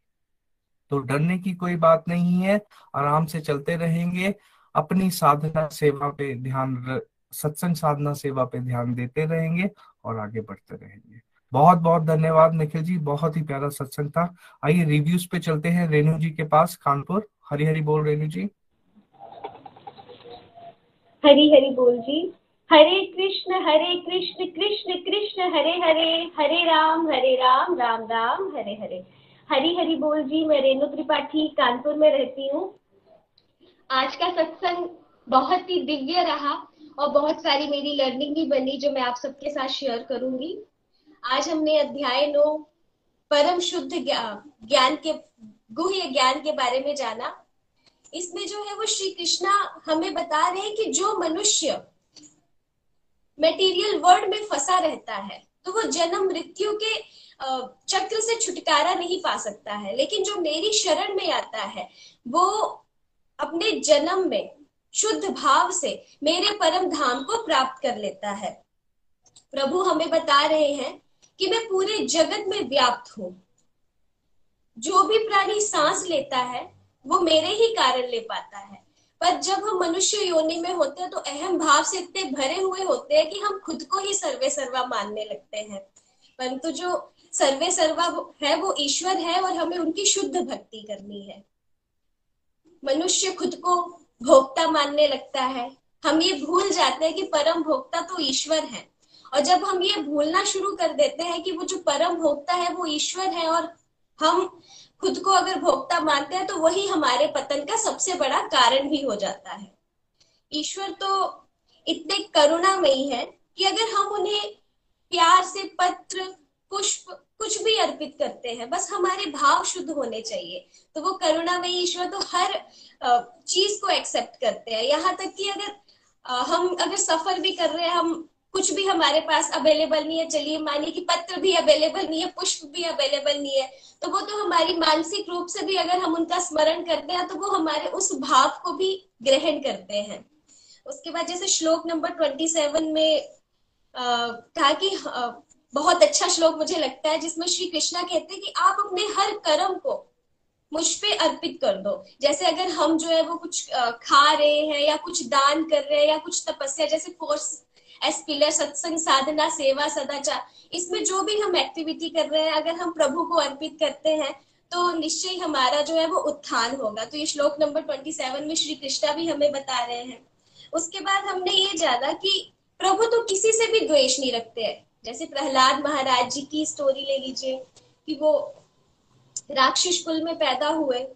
तो डरने की कोई बात नहीं है। आराम से चलते रहेंगे। अपनी साधना सेवा पे ध्यान सत्संग साधना सेवा पे ध्यान देते रहेंगे और आगे बढ़ते रहेंगे। बहुत बहुत धन्यवाद निखिल जी, बहुत ही प्यारा सत्संग था। आइए रिव्यूज़ पे चलते हैं रेणु जी के पास, कानपुर। हरी हरी बोल रेणु जी। हरी हरी बोल जी। हरे कृष्ण हरे कृष्ण कृष्ण कृष्ण, हरे हरे हरे राम हरे राम राम राम, हरे हरे। हरी हरी बोल जी, मैं रेणु त्रिपाठी, कानपुर में रहती हूँ। आज का सत्संग बहुत ही दिव्य रहा और बहुत सारी मेरी लर्निंग भी बनी, जो मैं आप सबके साथ शेयर करूँगी। आज हमने अध्याय नौ, परम शुद्ध ज्ञान के, गुह्य ज्ञान के बारे में जाना। इसमें जो है वो श्री कृष्णा हमें बता रहे हैं कि जो मनुष्य मेटीरियल वर्ल्ड में फंसा रहता है तो वो जन्म मृत्यु के चक्र से छुटकारा नहीं पा सकता है। लेकिन जो मेरी शरण में आता है, वो अपने जन्म में शुद्ध भाव से मेरे परम धाम को प्राप्त कर लेता है। प्रभु हमें बता रहे हैं कि मैं पूरे जगत में व्याप्त हूँ। जो भी प्राणी सांस लेता है, वो मेरे ही कारण ले पाता है। पर जब हम मनुष्य योनि में होते हैं तो अहम भाव से इतने भरे हुए होते हैं कि हम खुद को ही सर्वे सर्वा मानने लगते हैं। परंतु जो सर्वे सर्वा है, वो ईश्वर है और हमें उनकी शुद्ध भक्ति करनी है। मनुष्य खुद को भोक्ता मानने लगता है। हम ये भूल जाते हैं कि परम भोक्ता तो ईश्वर है। और जब हम ये भूलना शुरू कर देते हैं कि वो जो परम भोक्ता है, वो ईश्वर है और हम खुद को अगर भोक्ता मानते हैं तो वही हमारे पतन का सबसे बड़ा कारण भी हो जाता है। ईश्वर तो इतने करुणामयी है कि अगर हम उन्हें प्यार से, पत्र, पुष्प, कुछ भी अर्पित करते हैं, बस हमारे भाव शुद्ध होने चाहिए तो वो करुणामयी ईश्वर तो हर चीज़ को एक्सेप्ट करते हैं। यहाँ तक कि अगर हम अगर सफ़र भी कर रहे हैं, हम कुछ भी हमारे पास अवेलेबल नहीं है, चलिए मानिए कि पत्र भी अवेलेबल नहीं है, पुष्प भी अवेलेबल नहीं है तो वो तो हमारी मानसिक रूप से भी अगर हम उनका स्मरण करते हैं तो वो हमारे उस भाव को भी ग्रहण करते हैं। उसके बाद जैसे श्लोक नंबर ट्वेंटी सेवन में कहा कि बहुत अच्छा श्लोक मुझे लगता है, जिसमें श्री कृष्णा कहते हैं कि आप अपने हर कर्म को मुझ पे अर्पित कर दो। जैसे अगर हम जो है वो कुछ खा रहे हैं या कुछ दान कर रहे हैं या कुछ तपस्या, जैसे कोर्स एस्पिलर सत्संग साधना, सेवा, सदाचार। इसमें जो भी हम एक्टिविटी कर रहे हैं, अगर हम प्रभु को अर्पित करते हैं तो निश्चय हमारा जो है वो उत्थान होगा। तो ये श्लोक नंबर ट्वेंटी सेवन में श्री कृष्णा भी हमें बता रहे हैं। उसके बाद हमने ये जाना कि प्रभु तो किसी से भी द्वेष नहीं रखते हैं। जैसे प्रहलाद महाराज जी की स्टोरी ले लीजिए कि वो राक्षस कुल में पैदा हुए।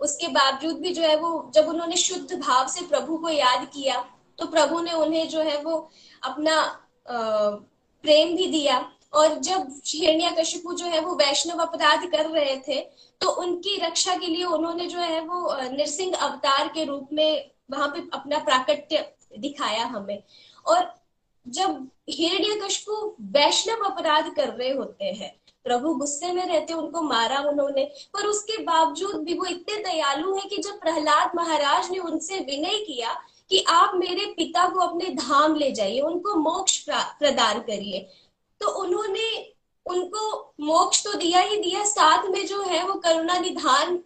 उसके बावजूद भी जो है वो, जब उन्होंने शुद्ध भाव से प्रभु को याद किया तो प्रभु ने उन्हें जो है वो अपना प्रेम भी दिया। और जब हिरण्य कशिपु जो है वो वैष्णव अपराध कर रहे थे तो उनकी रक्षा के लिए उन्होंने जो है वो नरसिंह अवतार के रूप में वहाँ पे अपना प्राकट्य दिखाया हमें। और जब हिरण्यकशिपु वैष्णव अपराध कर रहे होते हैं, प्रभु गुस्से में रहते, उनको मारा उन्होंने, पर उसके बावजूद भी वो इतने दयालु है कि जब प्रहलाद महाराज ने उनसे विनय किया कि आप मेरे पिता को अपने धाम ले जाइए, उनको मोक्ष प्रदान करिए। तो उन्होंने उनको मोक्ष तो दिया ही दिया, साथ में जो है वो करुणा निधान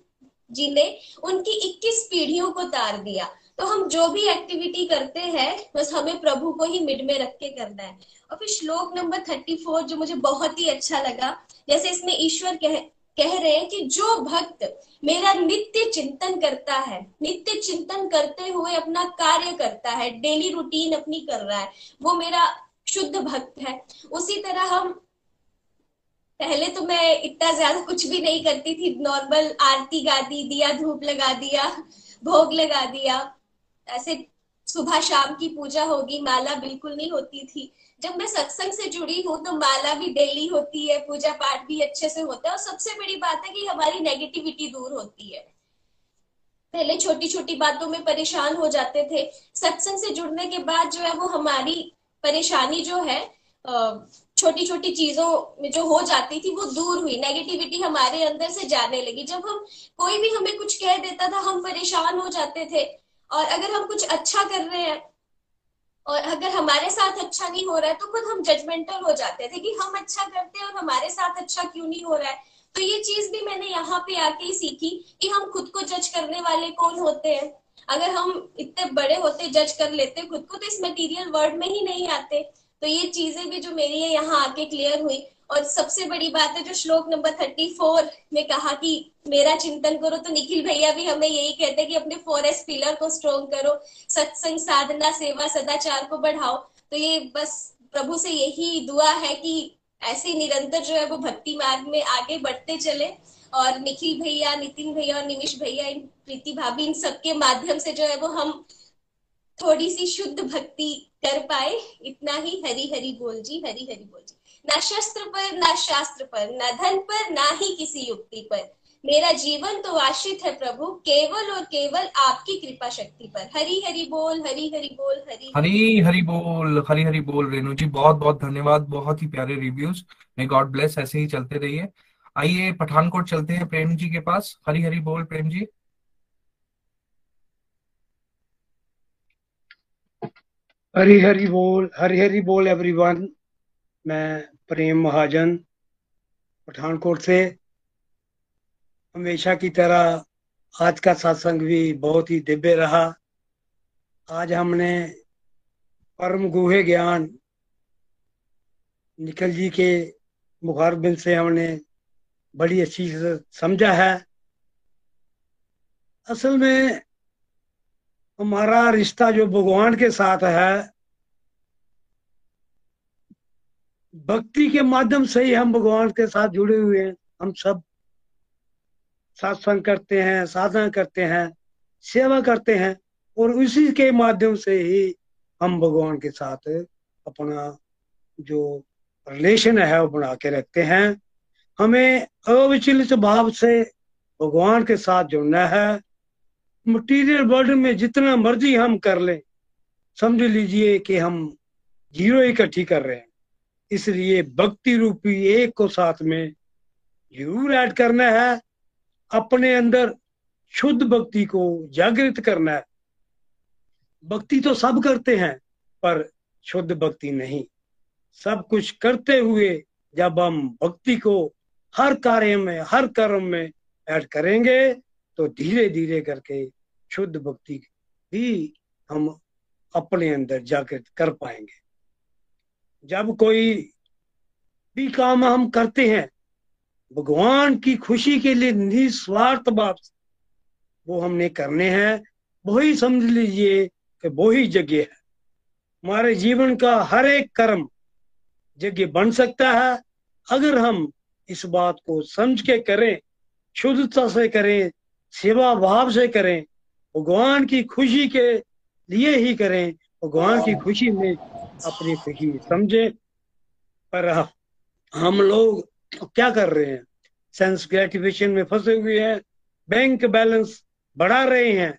जी ने उनकी 21 पीढ़ियों को तार दिया। तो हम जो भी एक्टिविटी करते हैं, बस हमें प्रभु को ही मिड में रख के करना है। और फिर श्लोक नंबर थर्टी फोर जो मुझे बहुत ही अच्छा लगा, जैसे इसमें ईश्वर कह कह रहे हैं कि जो भक्त मेरा नित्य चिंतन करता है, नित्य चिंतन करते हुए अपना कार्य करता है डेली रूटीन अपनी कर रहा है, वो मेरा शुद्ध भक्त है। उसी तरह हम, पहले तो मैं इतना ज़्यादा कुछ भी नहीं करती थी नॉर्मल आरती गा दी, दिया धूप लगा दिया, भोग लगा दिया। ऐसे सुबह शाम की पूजा होगी, माला बिल्कुल नहीं होती थी। जब मैं सत्संग से जुड़ी हूँ तो माला भी डेली होती है, पूजा पाठ भी अच्छे से होता है और सबसे बड़ी बात है कि हमारी नेगेटिविटी दूर होती है। पहले छोटी छोटी बातों में परेशान हो जाते थे। सत्संग से जुड़ने के बाद जो है वो हमारी परेशानी जो है छोटी छोटी चीज़ों में जो हो जाती थी वो दूर हुई। नेगेटिविटी हमारे अंदर से जाने लगी। जब हम कोई भी हमें कुछ कह देता था, हम परेशान हो जाते थे। और अगर हम कुछ अच्छा कर रहे हैं और अगर हमारे साथ अच्छा नहीं हो रहा है तो खुद हम जजमेंटल हो जाते थे कि हम अच्छा करते हैं और हमारे साथ अच्छा क्यों नहीं हो रहा है? तो ये चीज़ भी मैंने यहाँ पे आके ही सीखी कि हम खुद को जज करने वाले कौन होते हैं? अगर हम इतने बड़े होते जज कर लेते खुद को तो इस मटेरियल वर्ल्ड में ही नहीं आते। तो ये चीज़ें भी जो मेरी है यहाँ आके क्लियर हुई और सबसे बड़ी बात है जो श्लोक नंबर थर्टी फोर में कहा कि मेरा चिंतन करो तो निखिल भैया भी हमें यही कहते हैं कि अपने फोर एस पिलर को स्ट्रोंग करो, सत्संग साधना, सेवा, सदाचार को बढ़ाओ। तो ये बस प्रभु से यही दुआ है कि ऐसे निरंतर जो है वो भक्ति मार्ग में आगे बढ़ते चले। और निखिल भैया, नितिन भैया और निमिष भैया, इन प्रीति भाभी, इन सबके माध्यम से जो है वो हम थोड़ी सी शुद्ध भक्ति कर पाए। इतना ही हरी हरी बोल जी, हरी हरी बोल जी। ना शस्त्र पर न शास्त्र पर न धन पर ना ही किसी युक्ति पर। मेरा जीवन तो आश्रित है प्रभु केवल और केवल आपकी कृपा शक्ति पर। हरी हरी बोल हरी हरी बोल हरी हरी हरी बोल। हरी हरी बोल रेणु जी बहुत बहुत धन्यवाद बहुत ही प्यारे रिव्यूज़ मे गॉड ब्लेस ऐसे ही चलते रहिए। आइए पठानकोट चलते हैं प्रेम जी के पास। हरी हरी बोल प्रेम जी। हरी हरी बोल हरी हरी बोल एवरीवन मैं प्रेम महाजन, पठानकोट से। हमेशा की तरह आज का सत्संग भी बहुत ही दिव्य रहा। आज हमने परम गुहे ज्ञान निखिल जी के मुखारबिन से हमने बड़ी अच्छी से समझा है। असल में हमारा रिश्ता जो भगवान के साथ है भक्ति के माध्यम से ही हम भगवान के साथ जुड़े हुए हैं। हम सब सत्संग करते हैं, साधना करते हैं, सेवा करते हैं और उसी के माध्यम से ही हम भगवान के साथ अपना जो रिलेशन है, वो बना के रखते हैं। हमें अविचलित भाव से भगवान के साथ जुड़ना है। मटीरियल वर्ल्ड में जितना मर्ज़ी हम कर लें, समझ लीजिए कि हम ज़ीरो इकट्ठी कर रहे हैं। इसलिए भक्ति रूपी एक को साथ में ज़रूर ऐड करना है। अपने अंदर शुद्ध भक्ति को जागृत करना है। भक्ति तो सब करते हैं, पर शुद्ध भक्ति नहीं। सब कुछ करते हुए जब हम भक्ति को हर कार्य में, हर कर्म में ऐड करेंगे तो धीरे धीरे करके शुद्ध भक्ति भी हम अपने अंदर जागृत कर पाएँगे। जब कोई भी काम हम करते हैं, भगवान की खुशी के लिए निस्वार्थ भाव वो हमने करने हैं। वही समझ लीजिए कि वही जगह है। हमारे जीवन का हर एक कर्म जगह बन सकता है। अगर हम इस बात को समझ के करें, शुद्धता से करें, सेवा भाव से करें, भगवान की खुशी के लिए ही करें, भगवान की खुशी में अपनी खुशी समझे? पर हम लोग क्या कर रहे हैं? सेंस ग्रेटिफिकेशन में फंसे हुए हैं। बैंक बैलेंस बढ़ा रहे हैं।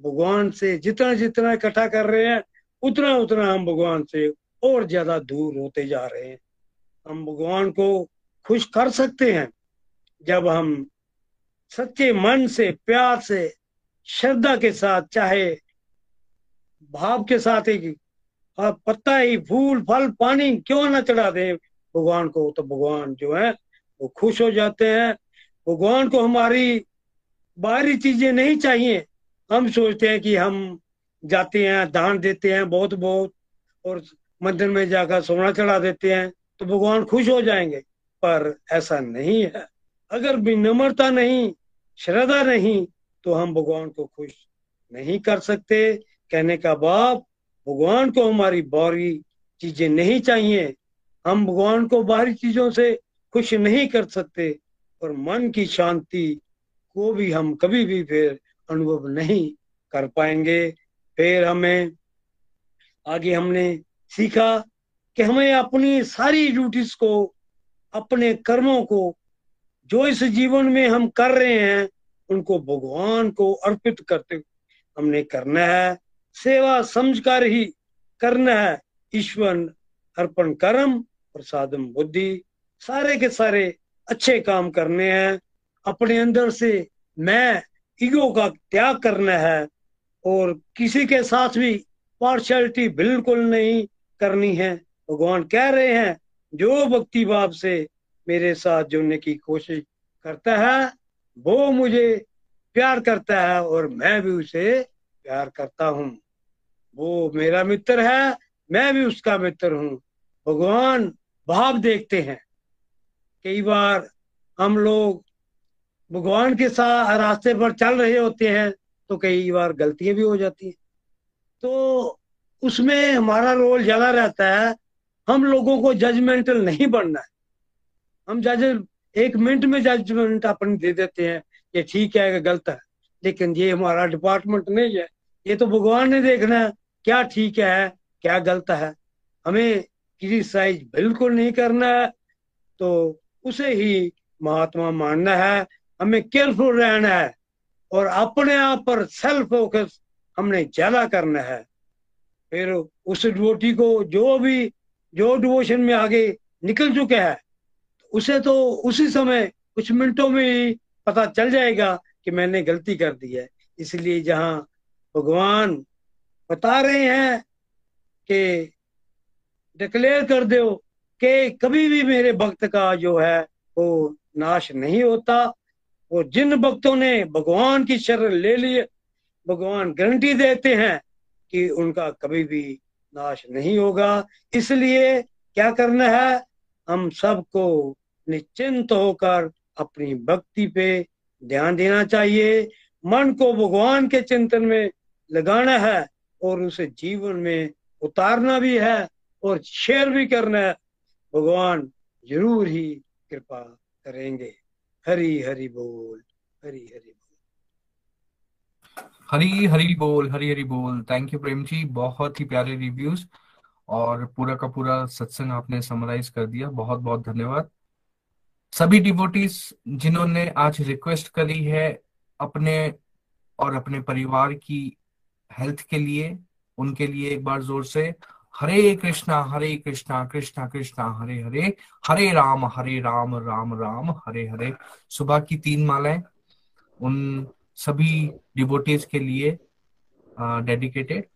भगवान से जितना जितना इकट्ठा कर रहे हैं, उतना उतना हम भगवान से और ज़्यादा दूर होते जा रहे हैं। हम भगवान को खुश कर सकते हैं जब हम सच्चे मन से, प्यार से, श्रद्धा के साथ, चाहे भाव के साथ एक पत्ता ही फूल, फल, पानी क्यों ना चढ़ा दे? भगवान को तो भगवान जो है, वो खुश हो जाते हैं। भगवान को हमारी बाहरी चीज़ें नहीं चाहिए। हम सोचते हैं कि हम जाते हैं, दान देते हैं बहुत बहुत और मंदिर में जाकर सोना चढ़ा देते हैं तो भगवान खुश हो जाएँगे। पर ऐसा नहीं है। अगर विनम्रता नहीं, श्रद्धा नहीं तो हम भगवान को खुश नहीं कर सकते। कहने का बाप भगवान को हमारी बाहरी चीज़ें नहीं चाहिए। हम भगवान को बाहरी चीज़ों से खुश नहीं कर सकते और मन की शांति को भी हम कभी भी फिर अनुभव नहीं कर पाएँगे। फिर हमें आगे हमने सीखा कि हमें अपनी सारी ड्यूटीज़ को, अपने कर्मों को, जो इस जीवन में हम कर रहे हैं, उनको भगवान को अर्पित करते हमने करना है। सेवा समझकर ही करना है। ईश्वर अर्पण कर्म, प्रसादम बुद्धि, सारे के सारे अच्छे काम करने हैं। अपने अंदर से मैं ईगो का त्याग करना है और किसी के साथ भी पार्शलिटी बिल्कुल नहीं करनी है। भगवान कह रहे हैं, जो भक्ति भाव से मेरे साथ जुड़ने की कोशिश करता है, वो मुझे प्यार करता है और मैं भी उसे प्यार करता हूँ। वो मेरा मित्र है, मैं भी उसका मित्र हूँ। भगवान भाव देखते हैं। कई बार हम लोग भगवान के साथ रास्ते पर चल रहे होते हैं तो कई बार गलतियाँ भी हो जाती हैं। तो उसमें हमारा रोल ज़्यादा रहता है, हम लोगों को जजमेंटल नहीं बनना है। हम जज एक मिनट में जजमेंट अपनी दे देते हैं, ये ठीक है कि गलत है। लेकिन ये हमारा डिपार्टमेंट नहीं है। ये तो भगवान ने देखना है, क्या ठीक है, क्या गलत है। हमें क्रिटिसाइज बिल्कुल नहीं करना है तो उसे ही महात्मा मानना है, हमें केयरफुल रहना है और अपने आप पर सेल्फ फोकस हमने ज़्यादा करना है। फिर उस डिवोटी को जो भी, जो डिवोशन में आगे निकल चुके हैं, उसे तो उसी समय कुछ मिनटों में ही पता चल जाएगा कि मैंने गलती कर दी है। इसलिए जहाँ भगवान बता रहे हैं कि डिक्लेयर कर दो कि कभी भी मेरे भक्त का जो है, वो नाश नहीं होता। और जिन भक्तों ने भगवान की शरण ले लिए भगवान गारंटी देते हैं कि उनका कभी भी नाश नहीं होगा। इसलिए क्या करना है? हम सबको निश्चिंत होकर अपनी भक्ति पे ध्यान देना चाहिए। मन को भगवान के चिंतन में लगाना है और उसे जीवन में उतारना भी है और शेयर भी करना है। भगवान ज़रूर ही कृपा करेंगे। हरी हरी बोल, हरी हरी हरी हरी बोल, हरी हरी बोल। Thank you Prem ji. बहुत ही प्यारे रिव्यूज़ और पूरा का पूरा सत्संग आपने समराइज कर दिया। बहुत बहुत धन्यवाद। सभी डिवोटीज जिन्होंने आज रिक्वेस्ट करी है अपने और अपने परिवार की हेल्थ के लिए, उनके लिए एक बार ज़ोर से, हरे कृष्णा हरे कृष्णा कृष्णा कृष्णा, हरे हरे हरे राम हरे राम राम राम, हरे हरे। सुबह की तीन मालाएँ, उन सभी डिबोटीज के लिए डेडिकेटेड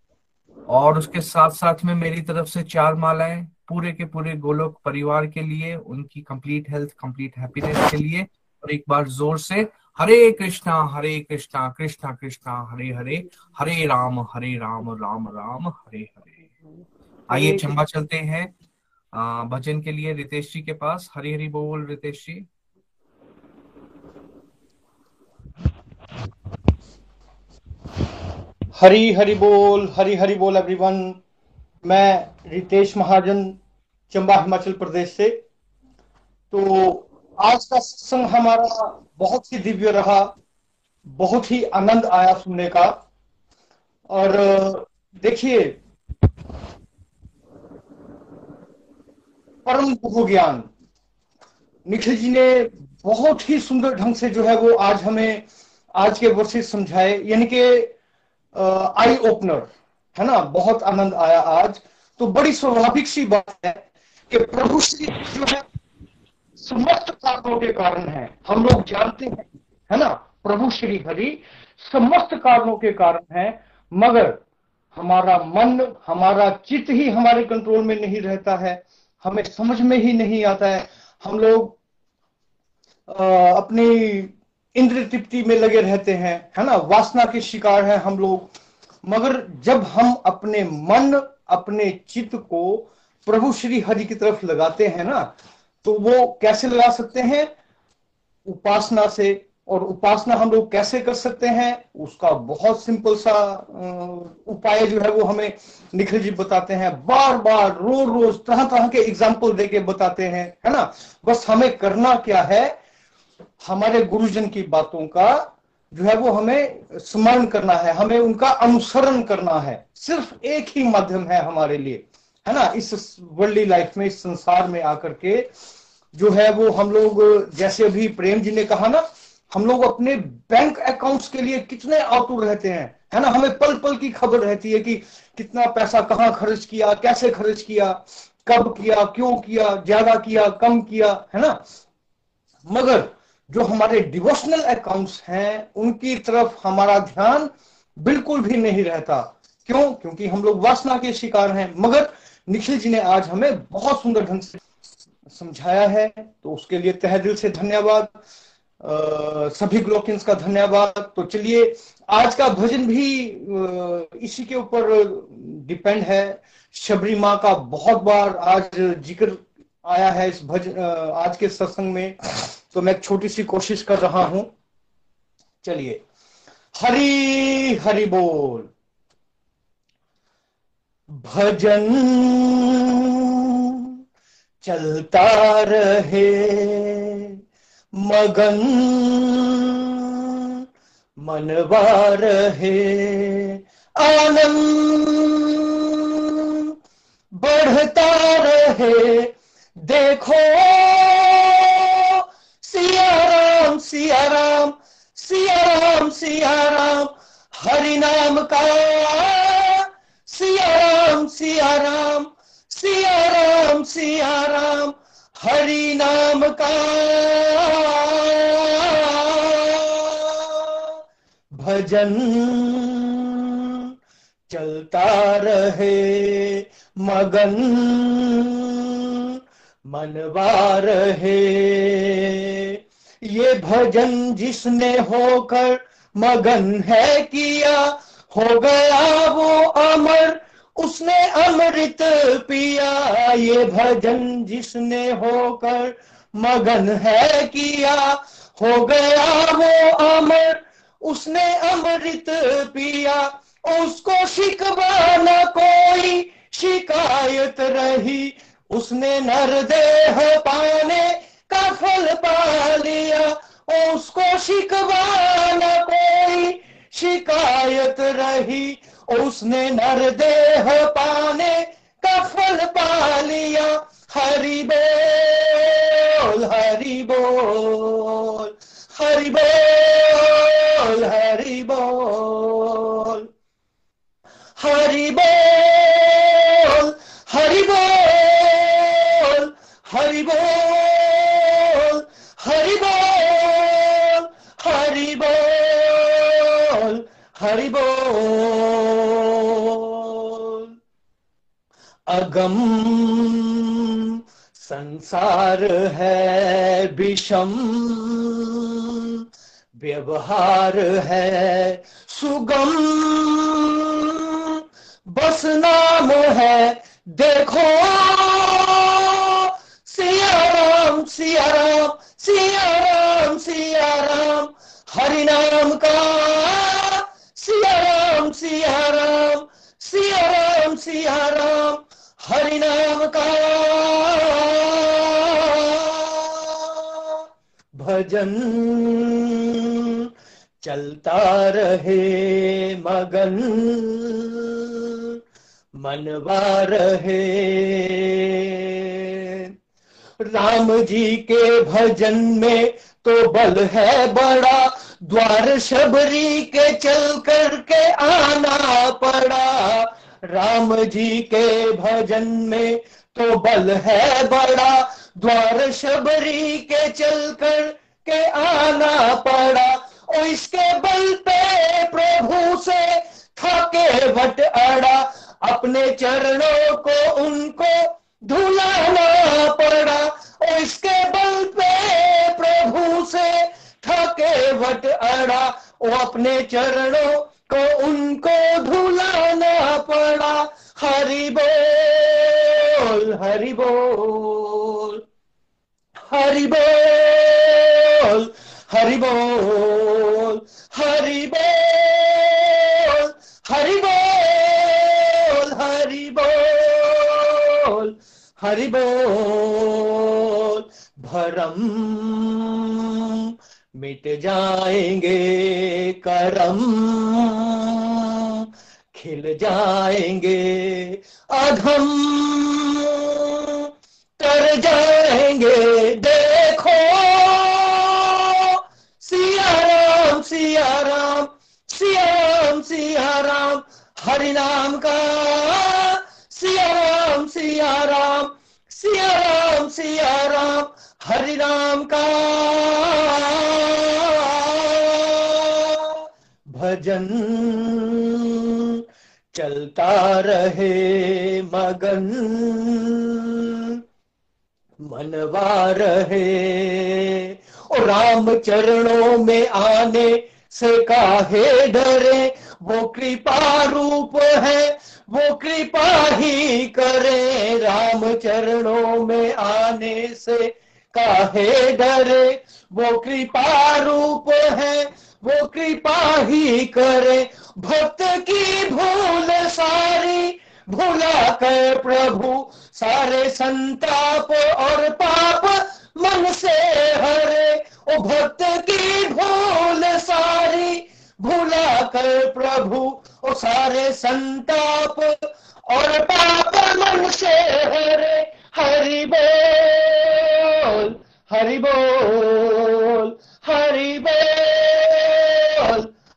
और उसके साथ साथ में मेरी तरफ़ से चार मालाएँ, पूरे के पूरे गोलोक परिवार के लिए, उनकी कंप्लीट हेल्थ कंप्लीट हैप्पीनेस के लिए, और एक बार ज़ोर से हरे कृष्णा हरे कृष्णा कृष्णा कृष्णा हरे हरे हरे राम हरे राम राम राम हरे हरे। आइए चंबा चलते हैं। भजन के लिए रितेश जी के पास। हरी हरी बोल रितेश जी। हरी हरी बोल हरी हरी बोल एवरीवन मैं रितेश महाजन चंबा हिमाचल प्रदेश से। तो आज का सत्संग हमारा बहुत ही दिव्य रहा, बहुत ही आनंद आया सुनने का। और, देखिए, परम गुरु ज्ञान निखिल जी ने बहुत ही सुंदर ढंग से जो है वो आज हमें, आज के वर्षित समझाए। यानी कि आई ओपनर है ना? बहुत आनंद आया आज। तो बड़ी स्वाभाविक सी बात है कि प्रभु श्री जो है समस्त कारणों के कारण है। हम लोग जानते हैं, है ना? प्रभु श्री हरि समस्त कारणों के कारण है, मगर हमारा मन, हमारा चित्त ही हमारे कंट्रोल में नहीं रहता है। हमें समझ में ही नहीं आता है। हम लोग अपनी इंद्र तृप्ति में लगे रहते हैं, है ना? वासना के शिकार है हम लोग। मगर जब हम अपने मन, अपने चित्त को प्रभु श्री हरि की तरफ़ लगाते हैं ना तो वो कैसे लगा सकते हैं? उपासना से। और उपासना हम लोग कैसे कर सकते हैं? उसका बहुत सिंपल सा उपाय जो है वो हमें निखिल जी बताते हैं। बार बार रोज रोज तरह तरह के एग्ज़ाम्पल देके बताते हैं, है ना? बस हमें करना क्या है? हमारे गुरुजन की बातों का जो है वो हमें स्मरण करना है, हमें उनका अनुसरण करना है। सिर्फ़ एक ही माध्यम है हमारे लिए। है ना, इस वर्ल्डली लाइफ में, इस संसार में आकर के जो है वो हम लोग, जैसे अभी प्रेम जी ने कहा ना, हम लोग अपने बैंक अकाउंट्स के लिए कितने आतुर रहते हैं, है ना, हमें पल पल की खबर रहती है कि कितना पैसा कहाँ खर्च किया, कैसे खर्च किया, कब किया, क्यों किया, ज़्यादा किया, कम किया, है ना। मगर जो हमारे डिवोशनल अकाउंट्स हैं, उनकी तरफ़ हमारा ध्यान बिल्कुल भी नहीं रहता। क्यों? क्योंकि हम लोग वासना के शिकार हैं। मगर निखिल जी ने आज हमें बहुत सुंदर ढंग से समझाया है तो उसके लिए तह दिल से धन्यवाद। सभी ग्लोकिंस का धन्यवाद। तो चलिए, आज का भजन भी इसी के ऊपर डिपेंड है। शबरी माँ का बहुत बार आज ज़िक्र आया है इस भजन आज के सत्संग में। तो मैं एक छोटी सी कोशिश कर रहा हूँ। चलिए, हरी, हरि बोल। भजन चलता रहे, मगन मनवा रहे, आनंद बढ़ता रहे। देखो सिया राम सिया राम सिया राम सिया राम हरि नाम का सिया राम सिया राम सिया राम सिया राम हरि नाम का। भजन चलता रहे मगन, मनवा रहे। ये भजन जिसने होकर मगन है किया हो गया वो अमर, उसने अमृत पिया। ये भजन जिसने होकर मगन है किया, हो गया वो अमर, उसने अमृत पिया। उसको शिकवा न कोई शिकायत रही। उसने नरदेह पाने का फल पा लिया। उसको शिकवा न कोई शिकायत रही उसने नरदेह पाने का फल पा लिया। हरि बोल हरी बोल। भ्रम संसार है विषम। व्यवहार है सुगम। बस नाम है, देखो। सियाराम सियाराम सियाराम सियाराम। हरिनाम का नाम का। भजन चलता रहे मगन। मनवा रहे। राम जी के भजन में तो बल है बड़ा। द्वार शबरी के चल करके आना पड़ा। राम जी के भजन में तो बल है बड़ा। द्वार शबरी के चल कर के आना पड़ा। और इसके बल पे प्रभु से थके वट अड़ा। अपने चरणों को उनको धुलाना पड़ा। और इसके बल पे प्रभु से थके वट अड़ा। वो अपने चरणों को उनको धुलाना पड़ा। हरि बोल हरि बोल हरि बोल हरि बोल हरि बोल हरि बोल हरि बोल हरि बोल, भरम मिट जाएँगे करम। खिल जाएँगे अधम तर जाएँगे, देखो। सिया राम सिया राम सिया राम सिया राम हरि नाम का। सिया राम सिया राम सिया राम सिया राम हरि नाम का। भजन चलता रहे मगन। मनवा रहे और राम चरणों में आने से काहे डरे? वो कृपा रूप है, वो कृपा ही करे। राम चरणों में आने से काहे डरे? वो कृपा रूप है वो कृपा ही करे। भक्त की भूल सारी, भुला कर प्रभु। सारे संताप और पाप मन से हरे। ओ भक्त की भूल सारी, भुला कर प्रभु। ओ सारे संताप और पाप मन से हरे। हरि बोल हरि बोल हरि बोल।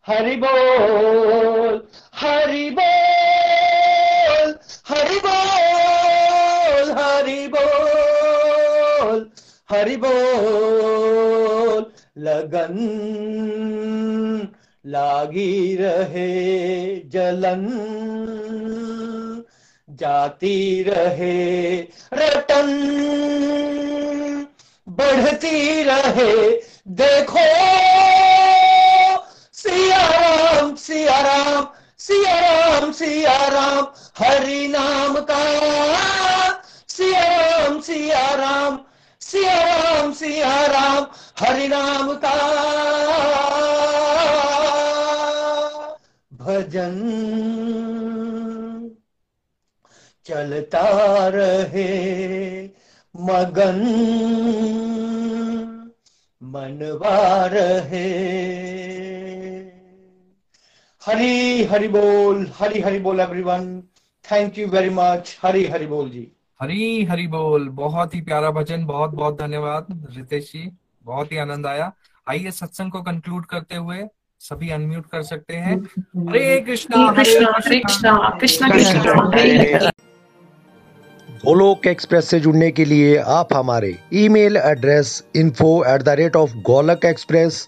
हरि बोल हरि बोल हरि बोल हरि बोल हरि बोल। लगन लागी रहे जलन, जाती रहे रटन बढ़ती रहे देखो सिया राम सिया राम राम सिया राम हरि नाम का। सिया राम सिया राम राम सिया राम हरि नाम का। भजन चलता रहे मगन, मनवा रहे हरी हरि बोल हरी हरि बोल everyone thank you very much Hari Hari बोल जी. हरी हरी बोल. बहुत ही प्यारा भजन बहुत बहुत धन्यवाद रितेश जी. बहुत ही आनंद आया. आइए सत्संग को कंक्लूड करते हुए सभी अनम्यूट कर सकते हैं. हरे कृष्णा कृष्णा कृष्णा. कृष्णा कृष्णा गोलोक एक्सप्रेस से जुड़ने के लिए आप हमारे email address info at the rate of Golak Express